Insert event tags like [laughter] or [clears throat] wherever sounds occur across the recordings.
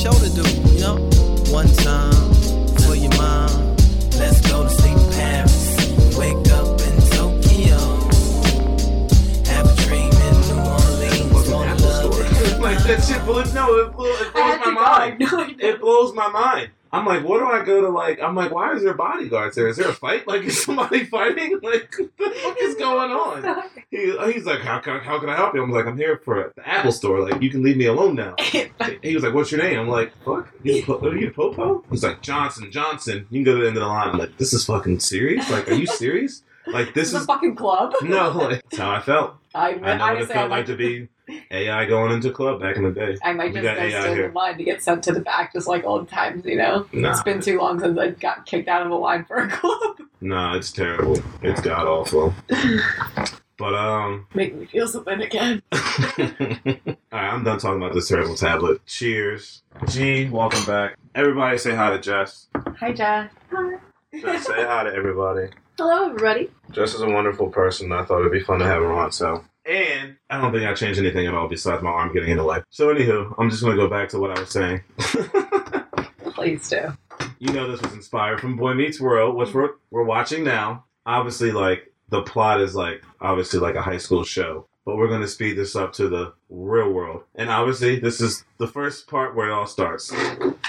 show to do, you know? One time for your mom. Let's go to sleep in Paris. Wake up in Tokyo. Have a dream in New Orleans. Wanna love it. like that shit blew no, it, blew, it [laughs] blows my mind. It blows my mind. I'm like, what do I go to like? I'm like, why is there bodyguards there? Is there a fight? Like, is somebody [laughs] fighting? Like, what the fuck is going on? He, he's like, how can, how can I help you? I'm like, I'm here for the Apple store. Like, you can leave me alone now. [laughs] He was like, what's your name? I'm like, fuck, you, are you Popo? He's like, Johnson, Johnson. You can go to the end of the line. I'm like, this is fucking serious? Like, are you serious? Like, this This is a fucking club. [laughs] no. Like, that's how I felt. I, I know what it felt like to be AI going into club back in the day. I might We just go AI in line to get sent to the back, just like old times. You know, Nah. it's been too long since I got kicked out of a line for a club. Nah, it's terrible. It's god awful. But um, [laughs] Make me feel something again. [laughs] all right, I'm done talking about this terrible tablet. Cheers, G. Welcome back. Everybody, say hi to Jess. Hi, Jess. Jess, say hi to everybody. Hello, everybody. Jess is a wonderful person. I thought it'd be fun to have her on. So, and I don't think I changed anything at all besides my arm getting into the way. So, anywho, I'm just gonna go back to what I was saying. [laughs] Please do. you know this was inspired from Boy Meets World, which we're we're watching now. Obviously, like the plot is like obviously like a high school show, but we're going to speed this up to the real world. And obviously, this is the first part where it all starts,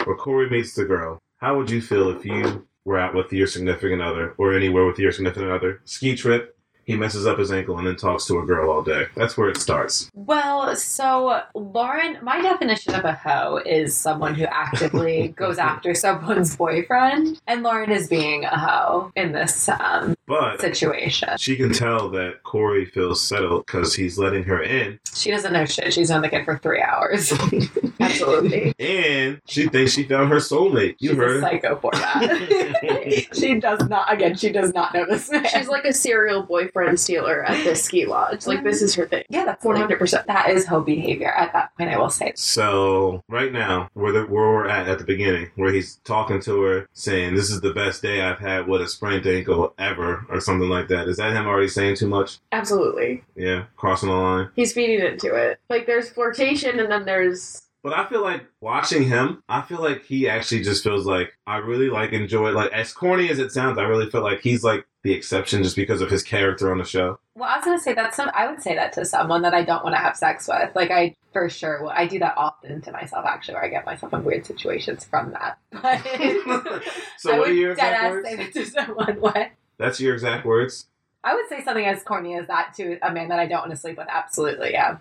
where Corey meets the girl. How would you feel if you were out with your significant other, or anywhere with your significant other, ski trip? He messes up his ankle and then talks to a girl all day. That's where it starts. Well, so Lauren, my definition of a hoe is someone who actively [laughs] goes after someone's boyfriend, and Lauren is being a hoe in this um, But situation. she can tell that Corey feels settled because he's letting her in, She doesn't know shit. She's known the kid for three hours. [laughs] Absolutely. and she thinks she found her soulmate. You She's heard. a psycho for that. [laughs] she does not. Again, she does not know this man. She's like a serial boyfriend stealer at this ski lodge. Like, this is her thing. yeah, that's One like, hundred percent. that is hoe behavior. At that point, I will say. So right now, where the, where we're at at the beginning, where he's talking to her, saying, "This is the best day I've had with a sprained ankle ever," or something like that. Is that him already saying too much? Absolutely. Yeah, crossing the line. He's feeding into it. Like, there's flirtation, and then there's But I feel like watching him, I feel like he actually just feels like I really like enjoy. Like as corny as it sounds, I really feel like he's like the exception just because of his character on the show. Well, I was gonna say that's some. I would say that to someone that I don't want to have sex with. Like I for sure. Will, I do that often to myself. Actually, where I get myself in weird situations from that. [laughs] But so I what are your exact words? say that to someone. [laughs] What? That's your exact words. I would say something as corny as that to a man that I don't want to sleep with. Absolutely, yeah.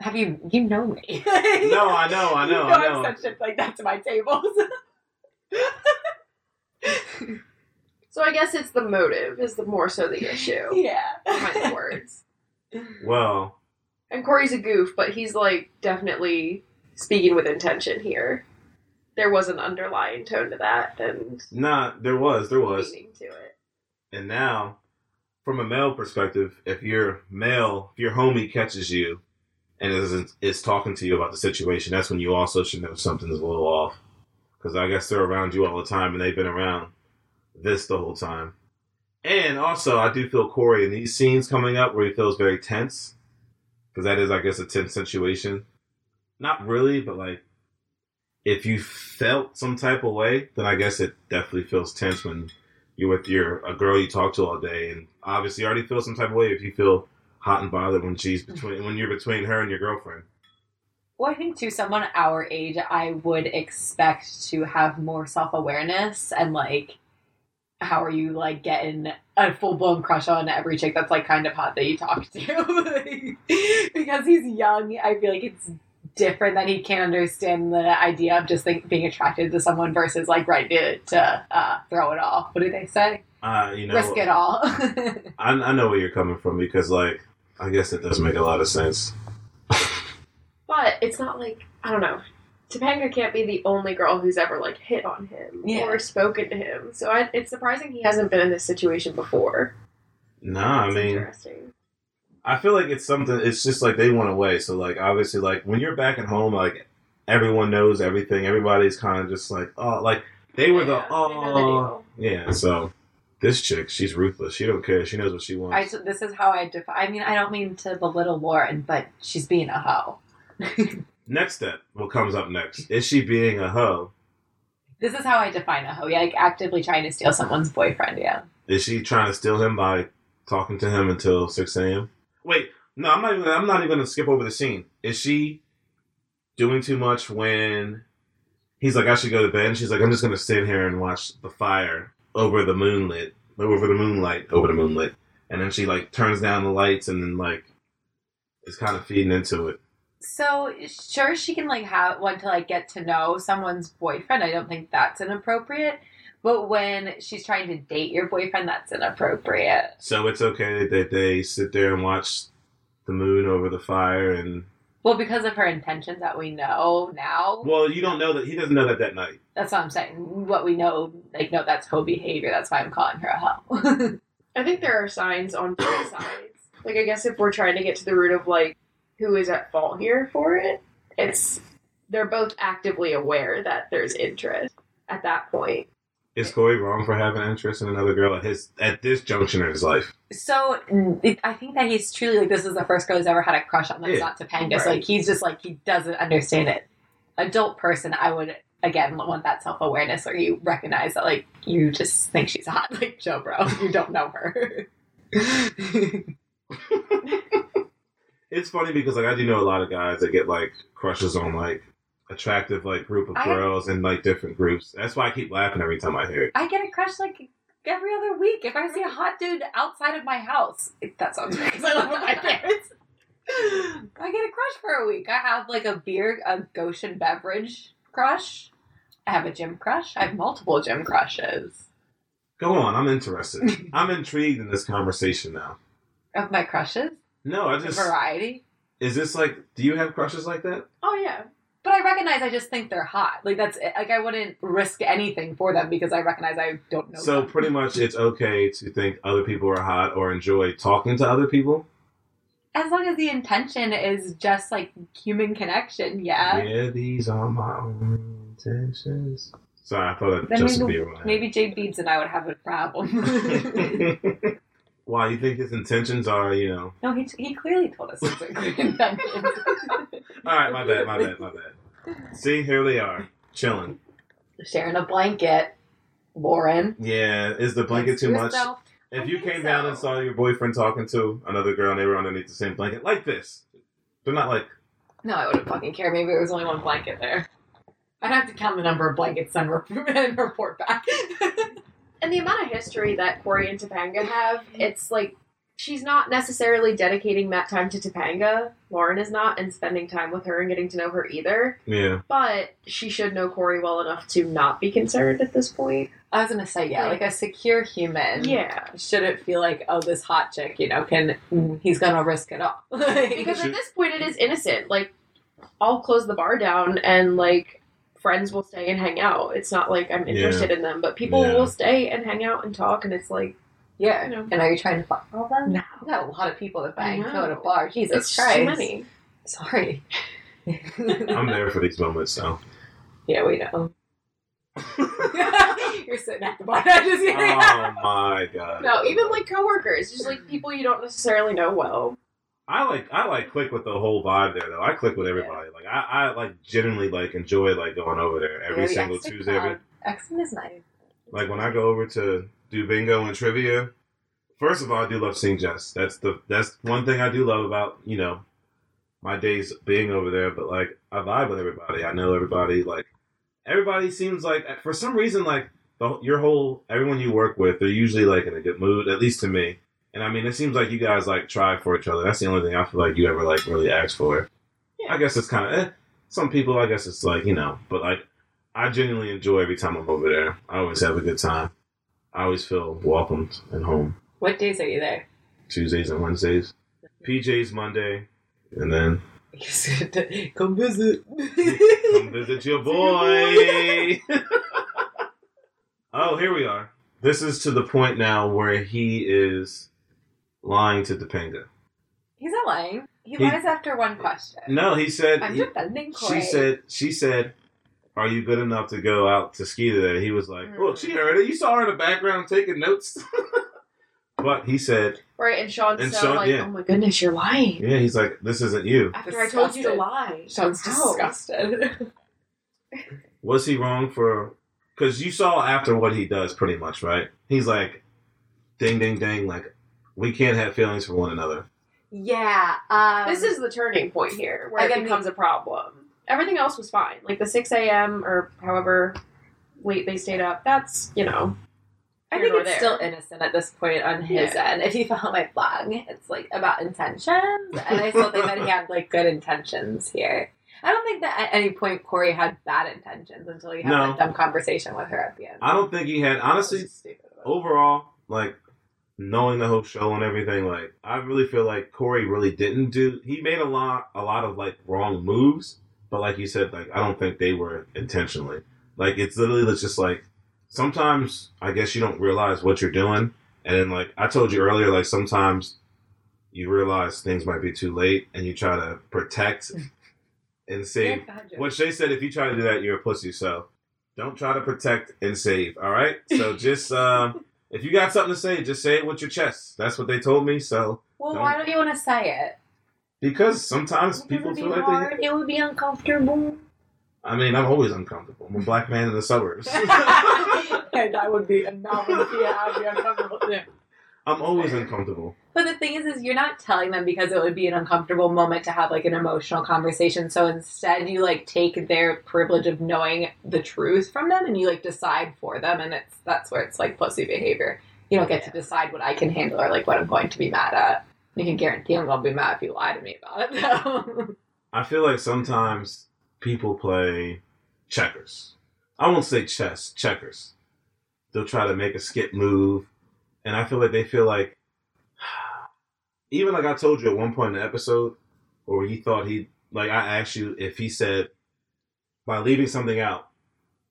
Have you? You know me. [laughs] No, I know, I know, you I know. I've said shit like that to my tables. So I guess it's the motive is the more so the issue [laughs] yeah. behind the words. Well, And Corey's a goof, but he's like definitely speaking with intention here. There was an underlying tone to that and nah, there was, there was. meaning to it. And now, from a male perspective, if your male, if your homie catches you and is, is talking to you about the situation, that's when you also should know something's a little off. Because I guess they're around you all the time and they've been around this the whole time. And also, I do feel Corey in these scenes coming up where he feels very tense. Because that is, I guess, a tense situation. Not really, but like, if you felt some type of way, then I guess it definitely feels tense when you're with your a girl you talk to all day, and obviously you already feel some type of way if you feel hot and bothered when she's mm-hmm. between when you're between her and your girlfriend. Well, I think to someone our age, I would expect to have more self awareness and like, how are you like getting a full blown crush on every chick that's like kind of hot that you talk to? [laughs] because he's young, I feel like it's different that he can't understand the idea of just think, being attracted to someone versus like ready to, to uh, throw it all. What do they say? Uh, you know, Risk it all. [laughs] I, I know where you're coming from because like I guess it does make a lot of sense. But it's not like I don't know. Topanga can't be the only girl who's ever like hit on him Yeah. or spoken to him. So I, it's surprising he hasn't been in this situation before. Nah, I mean, interesting. I feel like it's something. It's just like they went away. So like obviously like when you're back at home, like everyone knows everything. Everybody's kind of just like oh like they were the Yeah, the oh yeah. So this chick, she's ruthless. She don't care. She knows what she I, wants. this is how I define. I mean, I don't mean to belittle Lauren, but she's being a hoe. [laughs] Next step, what comes up next? Is she being a hoe? This is how I define a hoe. Yeah, like actively trying to steal someone's boyfriend. Yeah. Is she trying to steal him by talking to him until six a.m.? Wait, no, I'm not even. I'm not even gonna skip over the scene. Is she doing too much when he's like, I should go to bed? And she's like, I'm just gonna sit here and watch the fire over the moonlit, over the moonlight, over the moonlit, and then she like turns down the lights and then like is kind of feeding into it. So sure, she can like have want to like get to know someone's boyfriend. I don't think that's inappropriate. But when she's trying to date your boyfriend, that's inappropriate. So it's okay that they sit there and watch the moon over the fire and Well, because of her intentions that we know now. well, you don't know that he doesn't know that that night. That's what I'm saying. What we know, like, no, that's hoe behavior. That's why I'm calling her a hoe. [laughs] I think there are signs on both sides. Like, I guess if we're trying to get to the root of like who is at fault here for it, it's they're both actively aware that there's interest at that point. Is Corey wrong for having interest in another girl at his at this junction in his life? so I think that he's truly like this is the first girl he's ever had a crush on. That's Yeah. not Topanga. So like he's just like he doesn't understand it. Adult person, I would again want that self awareness where you recognize that like you just think she's hot, like Joe, bro. You don't know her. [laughs] [laughs] It's funny because like I do know a lot of guys that get like crushes on like attractive like group of I- girls in like different groups. That's why I keep laughing every time I hear it. I get a crush like every other week. If I see a hot dude outside of my house, that sounds weird [laughs] because I live with my parents. I get a crush for a week. I have like a beer, a Goshen beverage crush. I have a gym crush. I have multiple gym crushes. Go on, I'm interested. [laughs] I'm intrigued in this conversation now. Of my crushes, No, I just variety. is this like do you have crushes like that? Oh yeah. But I recognize I just think they're hot. Like that's it. like I wouldn't risk anything for them because I recognize I don't know. So them. pretty much it's okay to think other people are hot or enjoy talking to other people. as long as the intention is just like human connection, yeah. Yeah, these are my own intentions. Sorry, I thought that Justin maybe- Bieber. Maybe Jay Beebs and I would have a problem. [laughs] [laughs] [laughs] Why you think his intentions are? You know. no, he, he clearly told us his good intentions. All right, my bad, my bad, my bad. See, here they are, chilling. Sharing a blanket, Lauren. Yeah, is the blanket too much? Yourself. If I you think came down and saw your boyfriend talking to another girl and they were underneath the same blanket, like this, they're not like. No, I wouldn't fucking care. Maybe there was only one blanket there. I'd have to count the number of blankets and, re- [laughs] and report back. [laughs] And the amount of history that Corey and Topanga have, mm-hmm. it's like she's not necessarily dedicating that time to Topanga. Lauren is not, and spending time with her and getting to know her either. Yeah, But she should know Corey well enough to not be concerned at this point. I was gonna say, yeah, like a secure human. Yeah. Shouldn't feel like, oh, this hot chick, you know, can mm, he's gonna risk it all. [laughs] Because at this point it is innocent. Like I'll close the bar down and like friends will stay and hang out. It's not like I'm interested in them, but people Yeah. will stay and hang out and talk and it's like yeah. you know And are you trying to fuck all them? No. You got a lot of people to bang. I Go to know. bar. Jesus it's Christ. too many. Sorry. [laughs] I'm there for these moments so. Yeah, we know. [laughs] You're sitting at the bar. [laughs] I'm just kidding. oh my god. No, even like coworkers, just like people you don't necessarily know well. I like I like click with the whole vibe there though. I click with everybody. Like I, I like genuinely like enjoy like going over there every Yeah, single Tuesday. Every. Exton is nice. like when I go over to do bingo and trivia. First of all, I do love seeing Jess. That's the that's one thing I do love about you know my days being over there. But like I vibe with everybody. I know everybody. Like everybody seems like for some reason like the, your whole everyone you work with they're usually like in a good mood. At least to me. And I mean, it seems like you guys like try for each other. That's the only thing I feel like you ever like really ask for. Yeah. I guess it's kind of eh. some people. I guess it's like you know, but like I genuinely enjoy every time I'm over there. I always have a good time. I always feel welcomed and home. What days are you there? Tuesdays and Wednesdays. PJ's Monday, and then [laughs] Come visit. come visit your [laughs] boy. [laughs] oh, here we are. This is to the point now where he is lying to Topanga. He's not lying. He, He- lies after one question. No, he said. I'm he- defending she said. She said. Are you good enough to go out to ski today? He was like, Mm. "Look, she heard it. You saw her in the background taking notes." [laughs] but he said, Right, and Sean's And so Sean- like, yeah. oh my goodness, you're lying. Yeah, he's like, this isn't you. After I told you to lie. Sean's How? disgusted. [laughs] Was he wrong for? Because you saw after what he does, pretty much, right? He's like, ding, ding, ding. Like, we can't have feelings for one another. yeah. Um, This is the turning point here where Again, it becomes a problem. Everything else was fine. Like the 6 a.m. or however late they stayed up, that's, you know. I think it's there. still innocent at this point on his Yeah. end. If you follow my blog, it's like about intentions, and I still think that he had like good intentions here. I don't think that at any point Corey had bad intentions until he had No. that dumb conversation with her at the end. I don't think he had, honestly, It was stupid. overall, like, knowing the whole show and everything, like, I really feel like Corey really didn't do, he made a lot, a lot of, like, wrong moves, but like you said, like, I don't think they were intentionally. Like, it's literally just like, sometimes I guess you don't realize what you're doing. And then, like I told you earlier, like sometimes you realize things might be too late and you try to protect [laughs] and save. What Shay said, if you try to do that, you're a pussy. So don't try to protect and save. All right. So [laughs] just uh, if you got something to say, just say it with your chest. That's what they told me. So Well, Don't- why don't you want to say it? because sometimes Because people it'd feel like hard. they. It would be uncomfortable. I mean, I'm always uncomfortable. I'm a black man in the suburbs. [laughs] and I would be, and Mel would I'd be uncomfortable too. [laughs] I'm always uncomfortable. But the thing is, is you're not telling them because it would be an uncomfortable moment to have like an emotional conversation. So instead, you like take their privilege of knowing the truth from them, and you like decide for them, and it's that's where it's like pussy behavior. You don't get to decide what I can handle or like what I'm going to be mad at. You can guarantee I'm going to be mad if you lie to me about it. though. [laughs] I feel like sometimes people play checkers. I won't say chess, checkers. They'll try to make a skip move, and I feel like they feel like, [sighs] even like I told you at one point in the episode, where he thought he like I asked you if he said by leaving something out,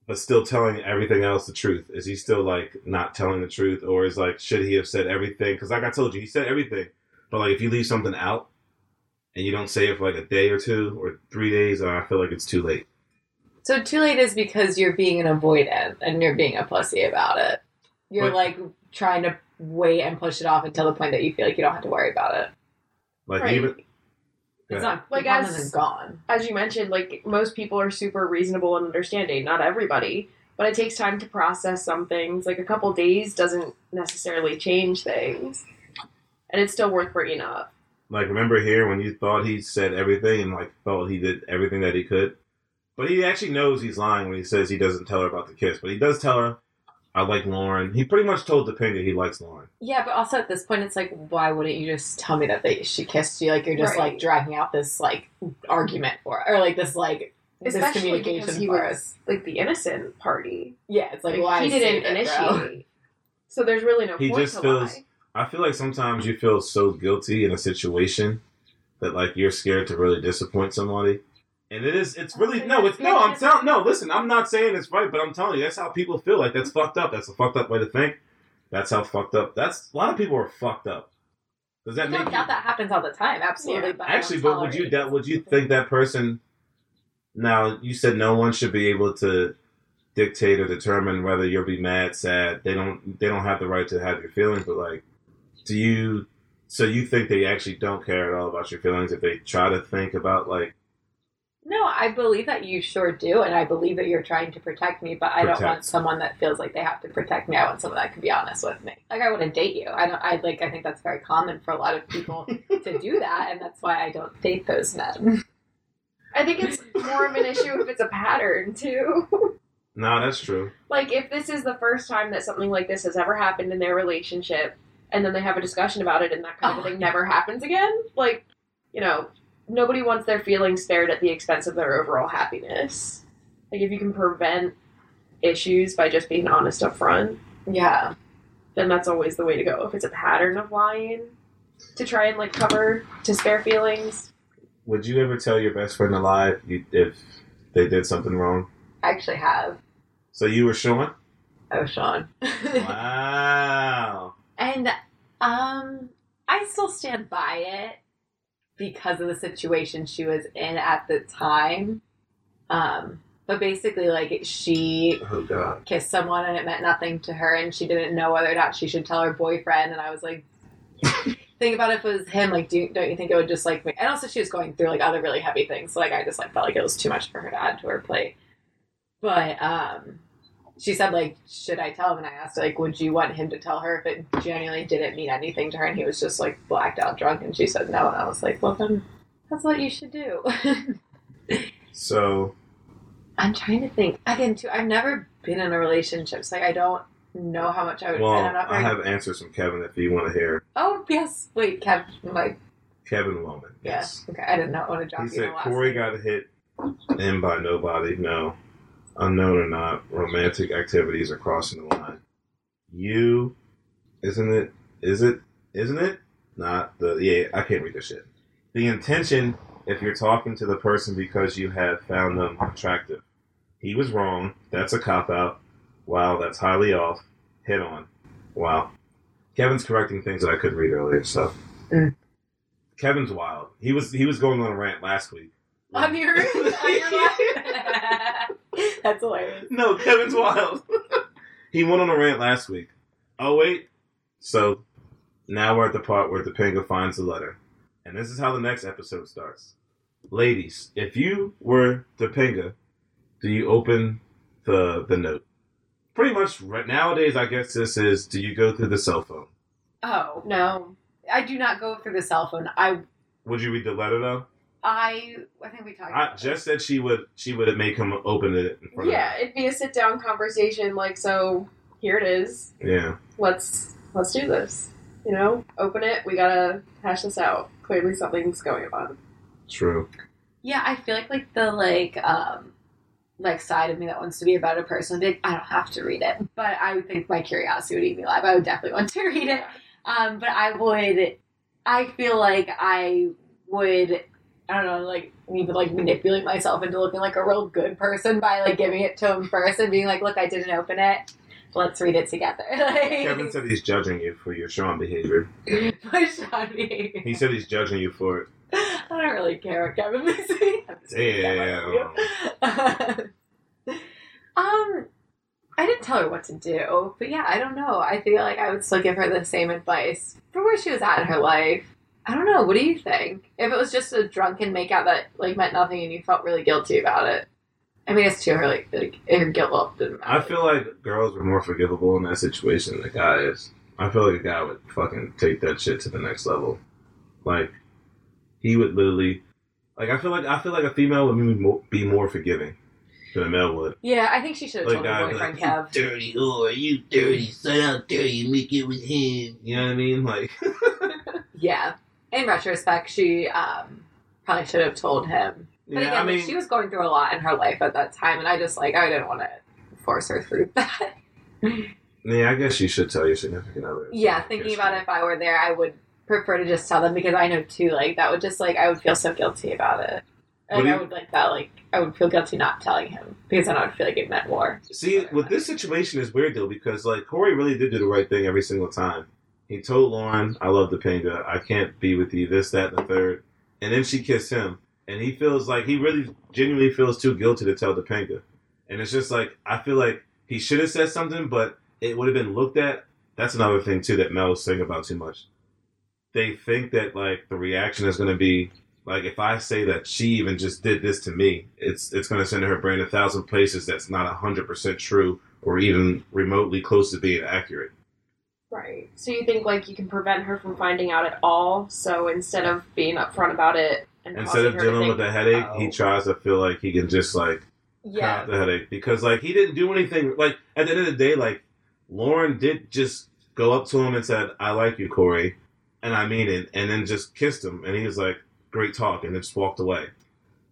but still telling everything else the truth, is he still like not telling the truth, or is like should he have said everything? Because like I told you, he said everything, but like if you leave something out and you don't say it for like a day or two or three days, I feel like it's too late. so too late is because you're being an avoidant and you're being a pussy about it. You're But- like trying to wait and push it off until the point that you feel like you don't have to worry about it. Like Right. even It's Yeah. not Like, like as- as gone. As you mentioned, like most people are super reasonable and understanding. Not everybody, but it takes time to process some things. Like a couple days doesn't necessarily change things, and it's still worth bringing up. like remember here when you thought he said everything and like felt he did everything that he could, but he actually knows he's lying when he says he doesn't tell her about the kiss, but he does tell her, "I like Lauren." He pretty much told Topanga he likes Lauren. Yeah, but also at this point, it's like, why wouldn't you just tell me that they she kissed you? Like you're just Right. like dragging out this like argument for, or like this like this Especially because communication he for was us. like the innocent party. Yeah, it's like, Like, why he didn't save bro? initiate. So there's really no He point just to feels- lie. I feel like sometimes you feel so guilty in a situation that like you're scared to really disappoint somebody. And it is it's oh, really no, it's no, I'm telling no, listen, I'm not saying it's right, but I'm telling you that's how people feel. Like that's fucked up. That's a fucked up way to think. That's how fucked up that's a lot of people are fucked up. Does that I make you doubt that happens all the time. Absolutely, Yeah. but actually but would you that, would you think that person now you said no one should be able to dictate or determine whether you'll be mad, sad. They don't they don't have the right to have your feelings, but like do you so you think they actually don't care at all about your feelings if they try to think about like No, I believe that you sure do, and I believe that you're trying to protect me. But I don't want someone that feels like they have to protect me. I want someone that can be honest with me. Like I wouldn't date you. I don't. I like. I think that's very common for a lot of people [laughs] to do that, and that's why I don't date those men. I think it's more of an issue if it's a pattern too. No, that's true. like if this is the first time that something like this has ever happened in their relationship, and then they have a discussion about it, and that kind of Oh. thing never happens again. Like, you know, nobody wants their feelings spared at the expense of their overall happiness. Like if you can prevent issues by just being honest up front, yeah. then that's always the way to go. If it's a pattern of lying to try and like cover to spare feelings, Would you ever tell your best friend a lie if, if they did something wrong? I actually have. So you were Sean? Oh, Sean. [laughs] Wow. And um I still stand by it because of the situation she was in at the time. Um but basically like she Oh kissed someone and it meant nothing to her and she didn't know whether or not she should tell her boyfriend and I was like think about if it was him, like, do you, don't you think it would just like? Make, and also, she was going through like other really heavy things. So like, I just like felt like it was too much for her to add to her plate. But um, she said like, should I tell him? And I asked like, would you want him to tell her if it genuinely didn't mean anything to her? And he was just like blacked out drunk. And she said no. And I was like, well then, that's what you should do. [laughs] So I'm trying to think again too. I've never been in a relationship, so like, I don't know how much I would. well, I'm I have answers from Kevin if you want to hear Oh yes, wait, kevin like Kevin Loman. yeah, okay. I did not want to drop He you. said Corey got hit in by nobody. No, unknown or not, romantic activities are crossing the line. You, isn't it? Is it? Isn't it? Not the. Yeah, I can't read this shit. The intention, if you're talking to the person because you have found them attractive, he was wrong. That's a cop out. Wow, that's highly off. Hit on. Wow. Kevin's correcting things that I couldn't read earlier. So. Mm. Kevin's wild. He was he was going on a rant last week. on your on your [laughs] life. [laughs] [laughs] That's hilarious. No, Kevin's wild. [laughs] he went on a rant last week. Oh wait, so now we're at the part where the Topanga finds the letter, and this is how the next episode starts. Ladies, if you were the Topanga, do you open the the note? Pretty much right nowadays, I guess this is: do you go through the cell phone? Oh, No. I do not go through the cell phone. I Would you read the letter though? I I think we talked. I about this. just said she would. She would make him open it in front Yeah, it'd be a sit down conversation. Like, so here it is. Yeah. Let's let's do this. You know, open it. We gotta hash this out. Clearly, something's going on. True. Yeah, I feel like like the like um like side of me that wants to be a better person. Like, I don't have to read it, but I would think my curiosity would eat me alive. I would definitely want to [laughs] read it. Um, but I would. I feel like I would. I don't know, like even like manipulate myself into looking like a real good person by like giving it to him first and being like, "Look, I didn't open it. Let's read it together." [laughs] Like, Kevin said he's judging you for your Sean behavior. push on me. He said he's judging you for it. I don't really care what Kevin [laughs] thinks. I'm just kidding, Kevin, I love you. [laughs] um, I didn't tell her what to do, but yeah, I don't know. I feel like I would still give her the same advice for where she was at in her life. I don't know. What do you think? If it was just a drunken makeout that like meant nothing and you felt really guilty about it, I mean, it's too early. like, her guilt level didn't matter. I feel like girls are more forgivable in that situation than guys. I feel like a guy would fucking take that shit to the next level. Like he would literally, like I feel like I feel like a female would be more, forgiving than a male would. yeah, I think she should have Like told her guy would be boyfriend like, Kev. dirty whore, you dirty, so how dare you make it with him? You know what I mean? Like [laughs] Yeah. In retrospect, she um, probably should have told him. But yeah, again, I like, she was going through a lot in her life at that time, and I just like I didn't want to force her through [laughs] that. yeah, I guess you should tell your significant other. yeah, thinking about it, if I were there, I would prefer to just tell them because I know too, like that would just like I would feel so guilty about it. Like do I would like that, like I would feel guilty not telling him because then I would feel like it meant more. See, with this situation is weird though because like Corey really did do the right thing every single time. He told Lauren, "I love the Topanga. I can't be with you. This, that, and the third. And then she kissed him, and he feels like he really genuinely feels too guilty to tell the Topanga. And it's just like I feel like he should have said something, but it would have been looked at. That's another thing too that Mel's saying about too much. They think that like the reaction is going to be like if I say that she even just did this to me, it's it's going to send her brain a thousand places that's not hundred percent true or even remotely close to being accurate. Right. So you think like you can prevent her from finding out at all? So instead of being upfront about it and Instead of dealing think, with the headache, he oh. tries to feel like he can just like Yeah, the headache because like he didn't do anything. Like at the end of the day, like Lauren did just go up to him and said, "I like you, Corey," and I mean it, and then just kissed him, and he was like, "Great talk," and then just walked away.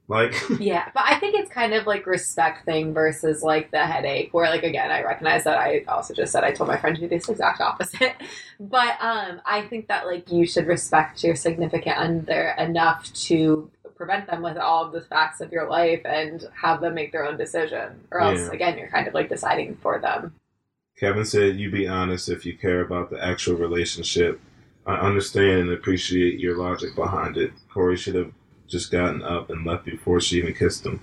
Like [laughs] yeah, but I think it's kind of like respect thing versus like the headache. Where like again, I recognize that I also just said I told my friend to do this exact opposite. [laughs] But um, I think that like you should respect your significant other enough to prevent them with all of the facts of your life and have them make their own decision. Or else Yeah. again, you're kind of like deciding for them. Kevin said, "You be honest if you care about the actual relationship. I understand and appreciate your logic behind it. Corey should have just gotten up and left before she even kissed him."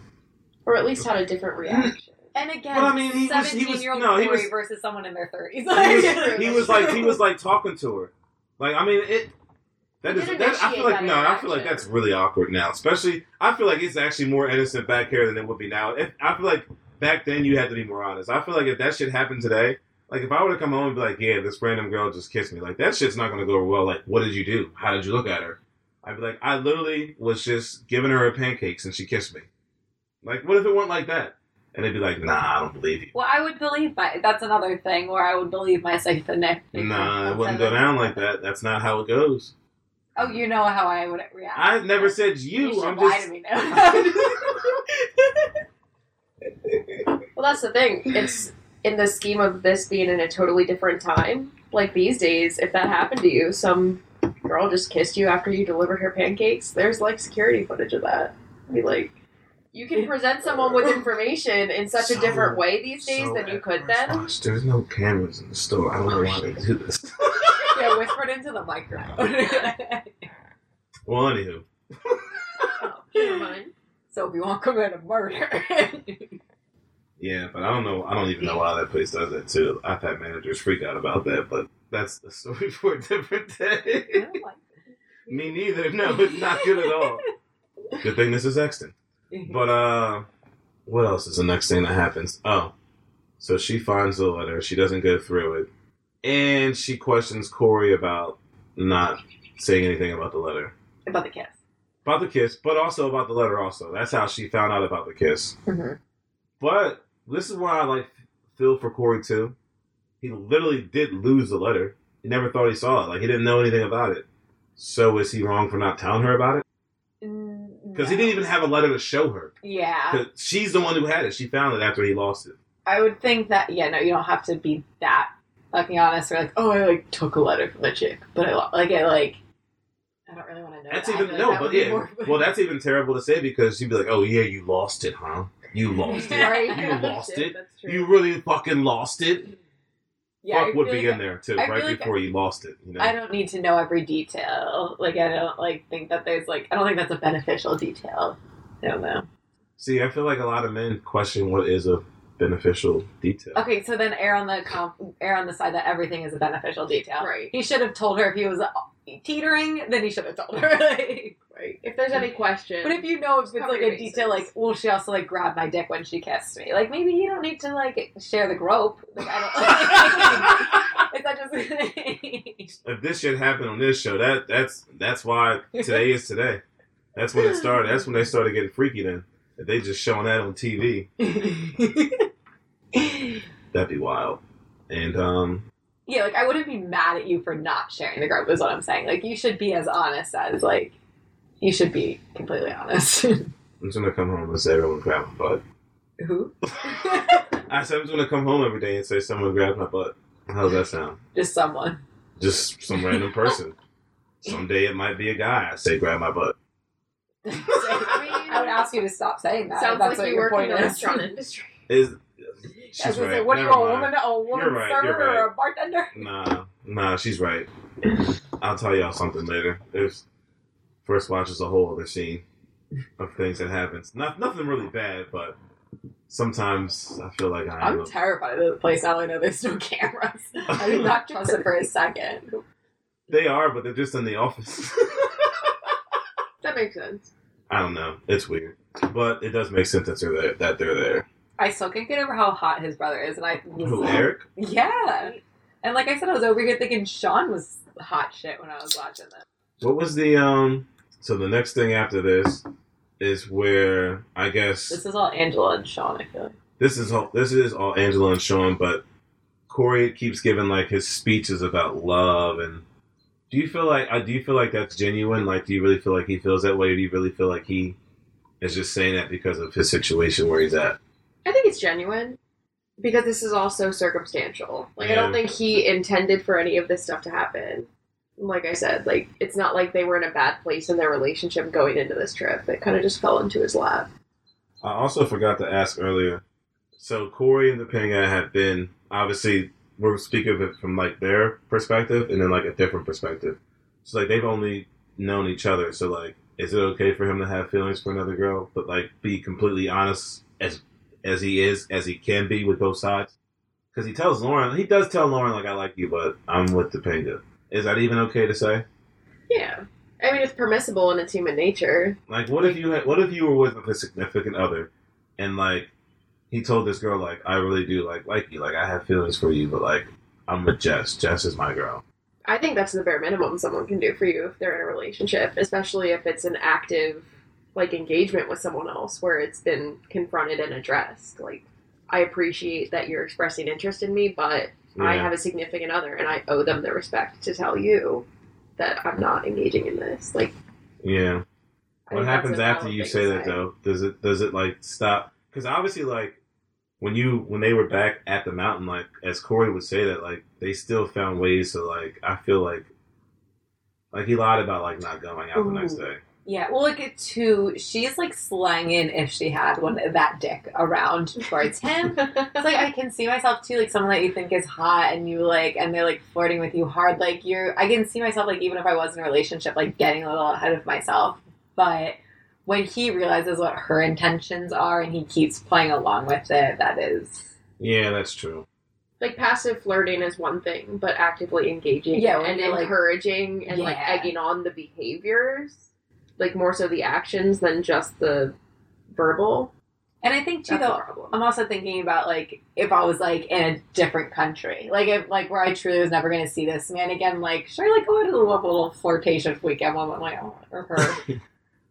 or at least had a different reaction. [clears throat] And again, Well, I mean, he was- he was- seventeen year old no, he Corey was- versus someone in their thirties. he was, [laughs] he was like he was like talking to her. Like I mean it That You is, that, I feel like that no, I feel like that's really awkward now. Especially, I feel like it's actually more innocent back here than it would be now. If, I feel like back then you had to be more honest. I feel like if that shit happened today, like if I were to come home and be like, "Yeah, this random girl just kissed me," like that shit's not gonna go well. Like, what did you do? How did you look at her? I'd be like, I literally was just giving her a pancakes and she kissed me. Like, what if it weren't like that? And they'd be like, Nah, I don't believe you. Well, I would believe my. That's another thing where I would believe my significant. Nah, it wouldn't go down like that. That's not how it goes. Oh, you know how I would react. I never said you. You should I'm lie just to me now. [laughs] [laughs] Well, that's the thing. It's in the scheme of this being in a totally different time. Like these days, if that happened to you, some girl just kissed you after you delivered her pancakes. There's like security footage of that. Be like, you can present someone with information in such a different way these days So than you could then. blush, There's no cameras in the store. I don't know why they do this. [laughs] yeah, whispered into the microphone. [laughs] well, anywho, oh, Never mind. so if you want to commit a murder. [laughs] yeah, but I don't know. I don't even know why that place does that too. I've had managers freak out about that, but that's a [laughs] story for a different I day. don't like [laughs] Me neither. No, it's not good at all. Good thing this is Exton. But uh, what else is the next thing that happens? Oh, so she finds the letter. She doesn't go through it, and she questions Corey about not saying anything about the letter, about the kiss. about the kiss, but also about the letter. Also, that's how she found out about the kiss. Mm-hmm. But this is why I like feel for Corey too. He literally did lose the letter. He never thought he saw it. Like he didn't know anything about it. So is he wrong for not telling her about it? Mm, because he didn't even have a letter to show her. Yeah. she's the one who had it. She found it after he lost it. I would think that. Yeah, no, you don't have to be that fucking honest. Or like, oh, I like took a letter from the chick, but I like it. Like, I don't really want to know. That's that. Even like no, but yeah. more- [laughs] Well, that's even terrible to say because she'd be like, "Oh yeah, you lost it, huh? You lost it. Right? You lost it. You really fucking lost it." Mm. yeah, Fuck would be like in there too, I right feel like before you lost it. You know. I don't need to know every detail. Like I don't like think that there's like I don't think that's a beneficial detail. I don't know. See, I feel like a lot of men question what is a beneficial detail. Okay, so then err on the comp- err on the side that everything is a beneficial detail. Right. He should have told her if he was teetering, then he should have told her. [laughs] Like, Right. If there's any question. but if you know if it's like a detail, like, bases. well, she also like grabbed my dick when she kissed me. Like maybe you don't need to like share the grope. Like I don't. [laughs] it's not just. If this shit happened on this show, that that's that's why today is today. That's when it started. That's when they started getting freaky. Then if they just showing that on TV, [laughs] that'd be wild. And um, Yeah, like I wouldn't be mad at you for not sharing the group. Is what I'm saying. Like you should be as honest as like you should be completely honest. [laughs] I'm just gonna come home and say everyone grabbed my butt. Who? [laughs] I said I'm just gonna come home every day and say someone grabbed my butt. How's that sound? Just someone. Just some random person. Someday it might be a guy. I say grab my butt. [laughs] I mean, I would ask you to stop saying that. if Sounds that's like what you your work point in the is. restaurant industry. Is I was she's right? say, what are you, Never a mind. woman, a woman You're right, server you're or right. a bartender? [laughs] Nah, nah, she's right. I'll tell y'all something later. There's first watch is a whole other scene of things that happens. Not nothing really bad, but sometimes I feel like I am. Terrified of the place now I know there's no cameras. I do not trust it for a second. [laughs] they are, but they're just in the office. [laughs] That makes sense. I don't know. It's weird, but it does make sense that they're there. That they're there. I still can't get over how hot his brother is, and I was Who, Eric? Yeah, and like I said, I was over here thinking Sean was hot shit when I was watching this. What was the um? So the next thing after this is where I guess This is all Angela and Sean. I feel like. this is all this is all Angela and Sean, but Corey keeps giving like his speeches about love and do you feel like uh, do you feel like that's genuine? Like, do you really feel like he feels that way, or do you really feel like he is just saying that because of his situation where he's at? I think it's genuine because this is all so circumstantial. Like I don't think he intended for any of this stuff to happen. Like I said, like it's not like they were in a bad place in their relationship going into this trip. It kind of just fell into his lap. I also forgot to ask earlier. So Corey and Topanga have been obviously we're speaking of it from like their perspective and then like a different perspective. So like they've only known each other. So like, is it okay for him to have feelings for another girl, but like be completely honest as as he is as he can be with both sides? Because he tells Lauren, he does tell Lauren like I like you, but I'm with the Topanga. Is that even okay to say? Yeah, I mean, it's permissible and it's human nature. Like, what if you had, what if you were with a significant other, and like, he told this girl like, I really do like like you, like I have feelings for you, but like, I'm with Jess. Jess is my girl. I think that's the bare minimum someone can do for you if they're in a relationship, especially if it's an active like engagement with someone else where it's been confronted and addressed. Like I appreciate that you're expressing interest in me, but I have a significant other and I owe them the respect to tell you that I'm not engaging in this. Like Yeah. What happens after you say that though? Does it does it like stop? Because obviously, like when you when they were back at the mountain, like as Corey would say that, like they still found ways to like. I feel like like he lied about like not going out the next day. Yeah, well, like it too. She's like slanging if she had one that dick around towards him. [laughs] It's like I can see myself too, like someone that you think is hot and you like, and they're like flirting with you hard. Like you're, I can see myself like even if I was in a relationship, like getting a little ahead of myself. But when he realizes what her intentions are and he keeps playing along with it, that is Yeah, that's true. like passive flirting is one thing, but actively engaging Yeah, and you're, like- encouraging and like egging on the behaviors, like more so the actions than just the verbal. And I think too That's though, problem. I'm also thinking about like if I was like in a different country, like if like where I truly was never going to see this man again. Like should I like go into a little, little flirtatious weekend when I'm like oh, or her? [laughs] I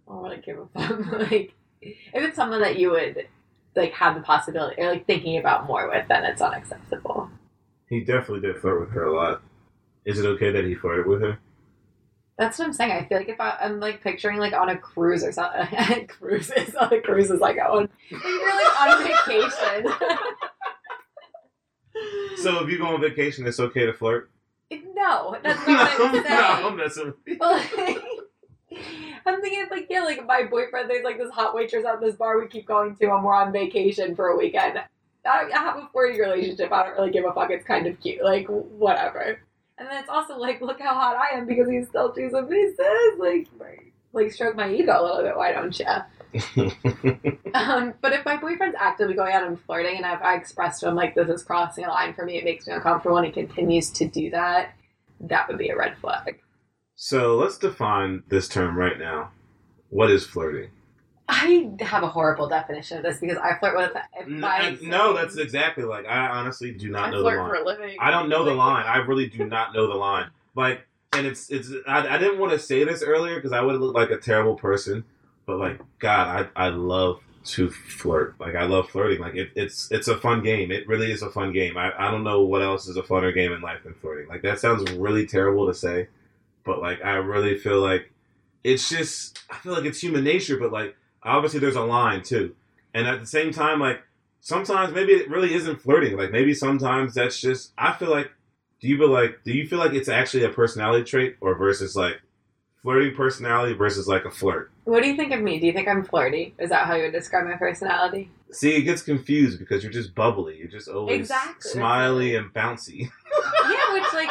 don't want to give a fuck. [laughs] like if it's someone that you would like have the possibility or like thinking about more with, then it's unacceptable. He definitely did flirt with her a lot. Is it okay that he flirted with her? That's what I'm saying. I feel like if I, I'm like picturing like on a cruise or something, [laughs] cruises on the cruises I go on, like, you're like on vacation. [laughs] So if you go on vacation, it's okay to flirt. no, that's not what I'm [laughs] saying. no, I'm messing. Like, I'm thinking like yeah, like my boyfriend. There's like this hot waitress at this bar we keep going to, and we're on vacation for a weekend. I, I have a flirty relationship. I don't really give a fuck. It's kind of cute, like whatever. And then it's also like, look how hot I am because he's still choosing pieces. Like, like stroke my ego a little bit. Why don't you? [laughs] Um, but if my boyfriend's actively going out and flirting, and I've I expressed to him like this is crossing a line for me, it makes me uncomfortable, and he continues to do that, that would be a red flag. so let's define this term right now. What is flirting? I have a horrible definition of this because I flirt with. If N- I no, that's exactly like I honestly do not I know the flirt line. for a living. I don't know the line. I really do not know the line. Like, and it's it's. I, I didn't want to say this earlier because I would look like a terrible person. But like, God, I I love to flirt. Like, I love flirting. Like, it, it's it's a fun game. It really is a fun game. I I don't know what else is a funner game in life than flirting. Like, that sounds really terrible to say, but like, I really feel like it's just. I feel like it's human nature. But like, obviously, there's a line too, and at the same time, like sometimes maybe it really isn't flirting. Like maybe sometimes that's just. I feel like. Do you feel like? Do you feel like it's actually a personality trait, or versus like flirting personality versus like a flirt? What do you think of me? Do you think I'm flirty? Is that how you would describe my personality? See, it gets confused because you're just bubbly. You're just always Exactly. smiley and bouncy. [laughs] yeah, which like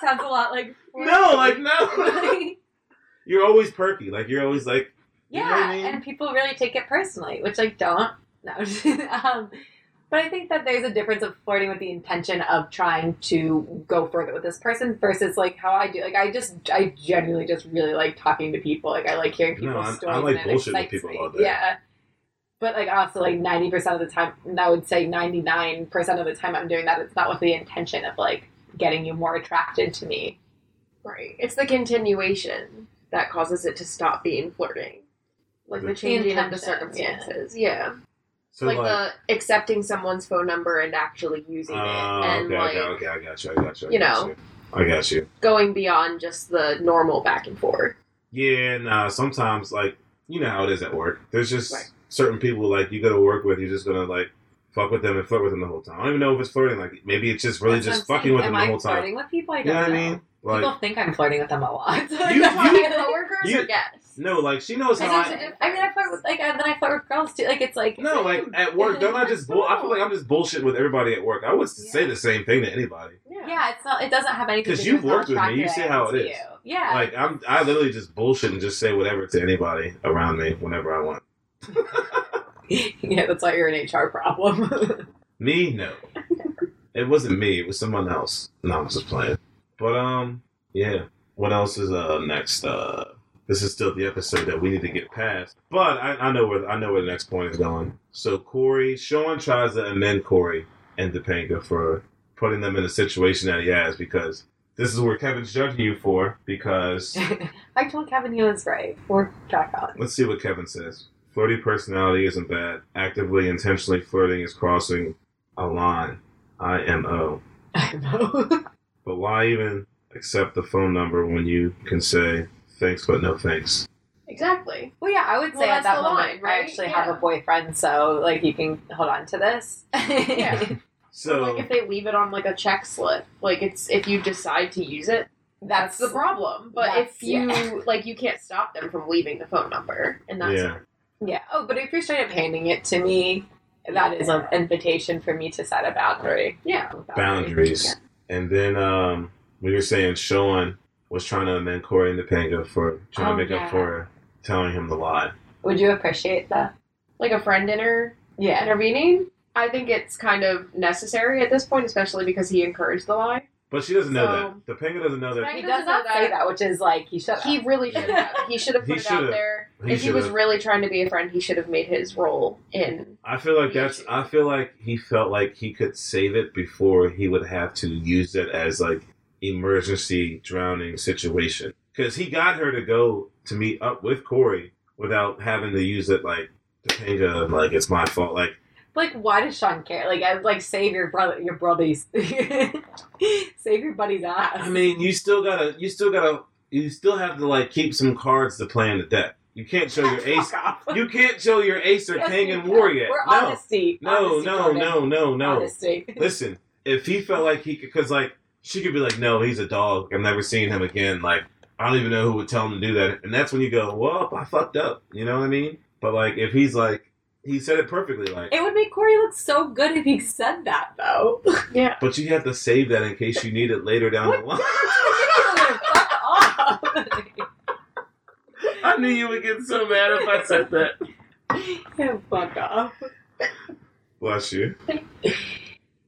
sounds a lot like. [laughs] no, like no. [laughs] You're always perky. Like you're always like. You yeah, know I mean? and people really take it personally, which like don't. [laughs] No, [laughs] um, but I think that there's a difference of flirting with the intention of trying to go further with this person versus like how I do. Like I just, I genuinely just really like talking to people. Like I like hearing No, people's I'm- I stories. like and it bullshit with people me. all day. Yeah. But like also like ninety percent of the time, and I would say ninety nine percent of the time I'm doing that. It's not with the intention of like getting you more attracted to me. Right. It's the continuation that causes it to stop being flirting. Like the The changing of the circumstances. Yeah. So like, like. the accepting someone's phone number and actually using Oh, it. And okay, like okay, okay. I got you. I got you. I you got know. you. I got you. going beyond just the normal back and forth. Yeah, nah. Sometimes, like, you know how it is at work. There's just Right. certain people like you go to work with. You're just gonna like fuck with them and flirt with them the whole time. I don't even know if it's flirting. Like, maybe it's just really That's just fucking saying. with Am them the I whole time. flirting with people? I don't know what I know. mean? Like, People think I'm flirting with them a lot. [laughs] You- Like you- coworkers you- or guests? No, like she knows I, how. think I, I mean, I flirt with like, and then I flirt with girls too. Like, it's like no, like at work, don't I just? Bull- I feel like I'm just bullshitting with everybody at work. I would say the same thing to anybody. yeah, it's not. It doesn't have anything. 'Cause to do Because you've worked with me, you see how it is. it. You. Yeah, Like I'm, I literally just bullshit and just say whatever to anybody around me whenever I want. [laughs] yeah, that's why you're an HR problem. [laughs] Me, no. it wasn't me. It was someone else. No, I'm just playing. But um, yeah. What else is uh next? Uh, this is still the episode that we need to get past. But I, I know where I know where the next point is going. So Corey, Sean tries to amend Corey and Topanga for putting them in a situation that he has because this is where Kevin's judging you for because [laughs] I told Kevin he was right. We're back on. let's see what Kevin says. Flirty personality isn't bad. Actively, intentionally flirting is crossing a line. I M O. [laughs] I know. But why even accept the phone number when you can say thanks but no thanks? Exactly. well, yeah, I would Well, say at that's that moment, line, right? I actually have a boyfriend, so like you can hold on to this. Yeah. [laughs] So like if they leave it on like a check slip, like it's if you decide to use it, that's the problem. But if you yeah. [laughs] like, you can't stop them from leaving the phone number, and that's Yeah. Yeah. Oh, but if you're straight up handing it to me, that is an invitation for me to set a boundary. yeah. boundaries. And then um, we were saying Sean was trying to amend Corey and Topanga for trying Oh, to make yeah. up for telling him the lie. Would you appreciate that? Like a friend dinner Yeah. intervening. I think it's kind of necessary at this point, especially because he encouraged the lie. But she doesn't know So- that. Topanga doesn't know that. He He does doesn't say that. that, which is like he should. He really should have. He should have put it out there. He if he was really trying to be a friend, he should have made his role in. I feel like that's. I feel like he felt like he could save it before he would have to use it as like emergency drowning situation. Because he got her to go to meet up with Corey without having to use it like Topanga. Like it's my fault. Like Like, why does Sean care? Like, I like save your brother, your brother's, [laughs] save your buddy's ass. I mean, you still gotta. You still gotta. You still have to like keep some cards to play in the deck. You can't show your [laughs] ace. You can't show your ace or Yes, king and war yet. We're no, honesty. no, Honesty, no, no, no, no. Honesty. [laughs] Listen, if he felt like he could, because like she could be like, no, he's a dog. I'm never seeing him again. Like I don't even know who would tell him to do that. And that's when you go, well, I fucked up. You know what I mean? But like, if he's like, he said it perfectly. Like, It would make Corey look so good if he said that, though. [laughs] Yeah. but you have to save that in case you need it later down What the line. I knew you would get so mad if I said that. Yeah, [laughs] Fuck off. Bless you. [laughs]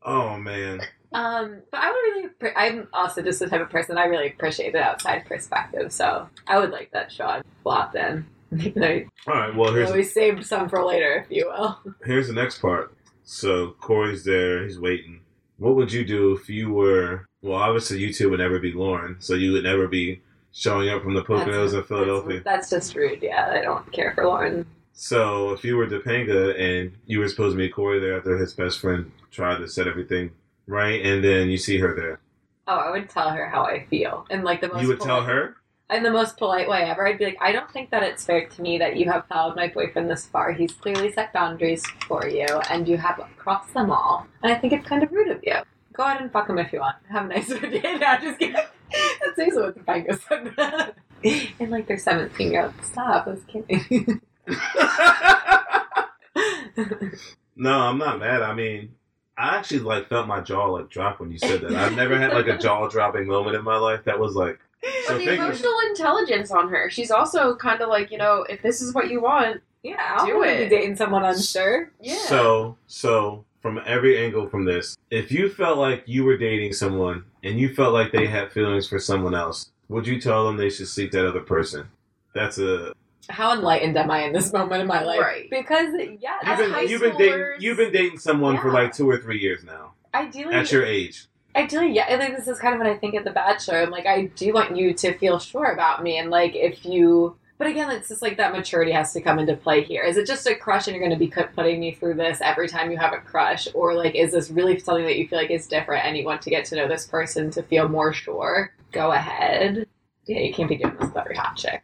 Oh man. Um, but I would really. appre- I'm also just the type of person I really appreciate the outside perspective. So I would like that shot flopped in. I All right. Well, here's always saved some for later, if you will. here's the next part. So Corey's there. He's waiting. What would you do if you were? Well, obviously you two would never be Lauren, so you would never be showing up from the Poconos in Philadelphia. That's, that's just rude. Yeah, I don't care for Lauren. So if you were Topanga and you were supposed to meet Corey there after his best friend tried to set everything right, and then you see her there, Oh, I would tell her how I feel, and like the most. you would tell her. in the most polite way ever. I'd be like, I don't think that it's fair to me that you have followed my boyfriend this far. He's clearly set boundaries for you, and you have crossed them all. And I think it's kind of rude of you. Go ahead and fuck him if you want. Have a nice [laughs] day. No, just kidding. That's basically what Topanga said. [laughs] and like they're 17 year old. Stop. I was kidding. [laughs] no, I'm not mad. I mean, I actually like felt my jaw like drop when you said that. I've never had like a [laughs] jaw dropping moment in my life. That was like [laughs] so the thank you. emotional intelligence on her. She's also kind of like, you know, if this is what you want, yeah, I'll Do do it. be dating someone unsure. yeah. So, so from every angle from this, if you felt like you were dating someone and you felt like they had feelings for someone else, would you tell them they should seek that other person? That's a How enlightened am I in this [laughs] moment in my life? Right. Because, yeah, you've As high been you've been dating you've been dating someone for like two or three years now ideally. at your age. Ideally, yeah. I think this is kind of what I think at The Bachelor. I'm like, I do want you to feel sure about me, and like, if you. But again, it's just like that maturity has to come into play here. Is it just a crush, and you're going to be putting me through this every time you have a crush, or like, is this really something that you feel like is different, and you want to get to know this person to feel more sure? Go ahead. Yeah, you can't be doing this with every hot chick.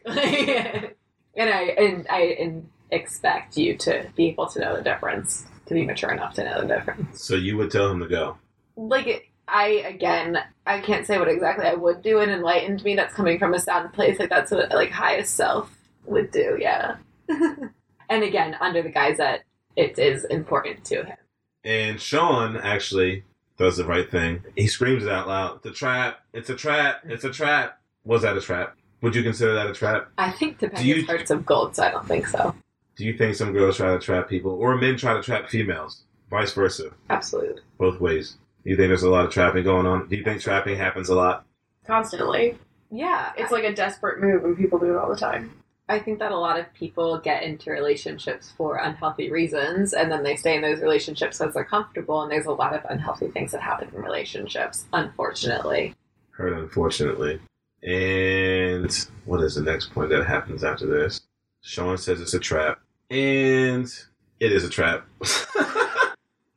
[laughs] and I and I and expect you to be able to know the difference, to be mature enough to know the difference So you would tell him to go. like I again, I can't say what exactly I would do. It enlightened me. That's coming from a sound place. Like that's what like highest self would do. Yeah. [laughs] and again, under the guise that it is important to him. And Sean actually does the right thing. He screams it out loud. It's a trap. It's a trap. It's a trap. Was that a trap? Would you consider that a trap? I think Topanga's Do you- hearts of gold, so I don't think so. Do you think some girls try to trap people or men try to trap females? Vice versa. Absolutely. Both ways. Do you think there's a lot of trapping going on? Do you think trapping happens a lot? Constantly. Yeah, It's like a desperate move, and people do it all the time. I think that a lot of people get into relationships for unhealthy reasons, and then they stay in those relationships because they're comfortable. And there's a lot of unhealthy things that happen in relationships, unfortunately. Heard unfortunately. And what is the next point that happens after this? Sean says it's a trap. And it is a trap. [laughs]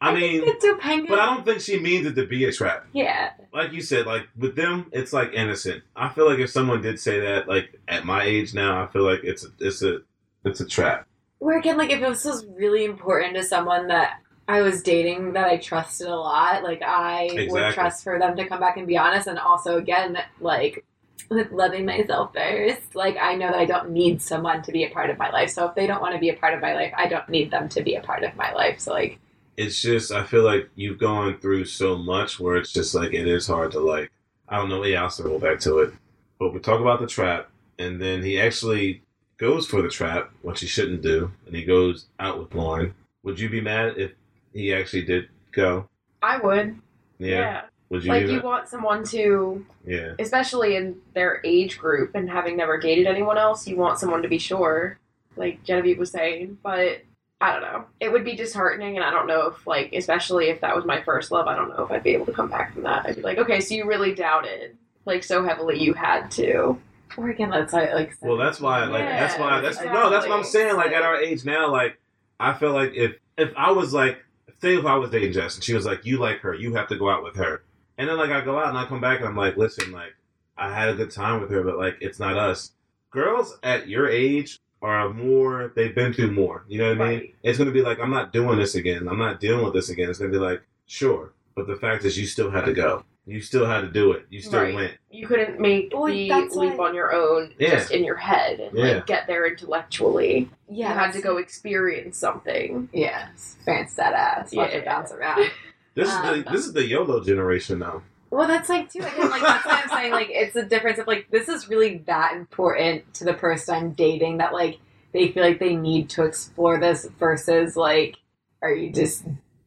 I mean, it's Topanga. but I don't think she means it to be a trap. Yeah, Like you said, like with them, it's like innocent. I feel like if someone did say that, like at my age now, I feel like it's a, it's a, it's a trap. where again, like if this was really important to someone that I was dating that I trusted a lot, like I would trust for them to come back and be honest, and also again, like with loving myself first. Like I know that I don't need someone to be a part of my life. So if they don't want to be a part of my life, I don't need them to be a part of my life. So like It's just I feel like you've gone through so much where it's just like it is hard to like I don't know. Yeah, I'll circle back to it. But we talk about the trap, and then he actually goes for the trap, which he shouldn't do, and he goes out with Lauren. Would you be mad if he actually did go? I would. Yeah. Would you? Like you want someone to, yeah. especially in their age group and having never dated anyone else, you want someone to be sure, like Genevieve was saying. But I don't know. It would be disheartening, and I don't know if, like, especially if that was my first love, I don't know if I'd be able to come back from that. I'd be like, okay, so you really doubted, like, so heavily you had to. or again, that's like, like Well, that's why. Like Yeah, that's why. That's no. That's what I'm saying. Like at our age now, like I feel like if if I was like, say if I was dating Jess and she was like, you like her, you have to go out with her, and then like I go out and I come back and I'm like, listen, like I had a good time with her, but like it's not us. Girls at your age are more. They've been through more. You know what I mean? It's gonna be like I'm not doing this again. I'm not dealing with this again. It's gonna be like sure, but the fact is you still had to go. You still had to do it. You still Right. went. You couldn't make Well, the leap why- on your own Yeah. just in your head and Yeah. like get there intellectually. yeah, you had to go experience something. Yeah, fancy that ass. Watch Yeah. it bounce around. [laughs] This is Um, the this is the YOLO generation now. Well, that's like too. Again, like that's why I'm saying like it's a difference of like this is really that important to the person I'm dating that like they feel like they need to explore this versus like are you just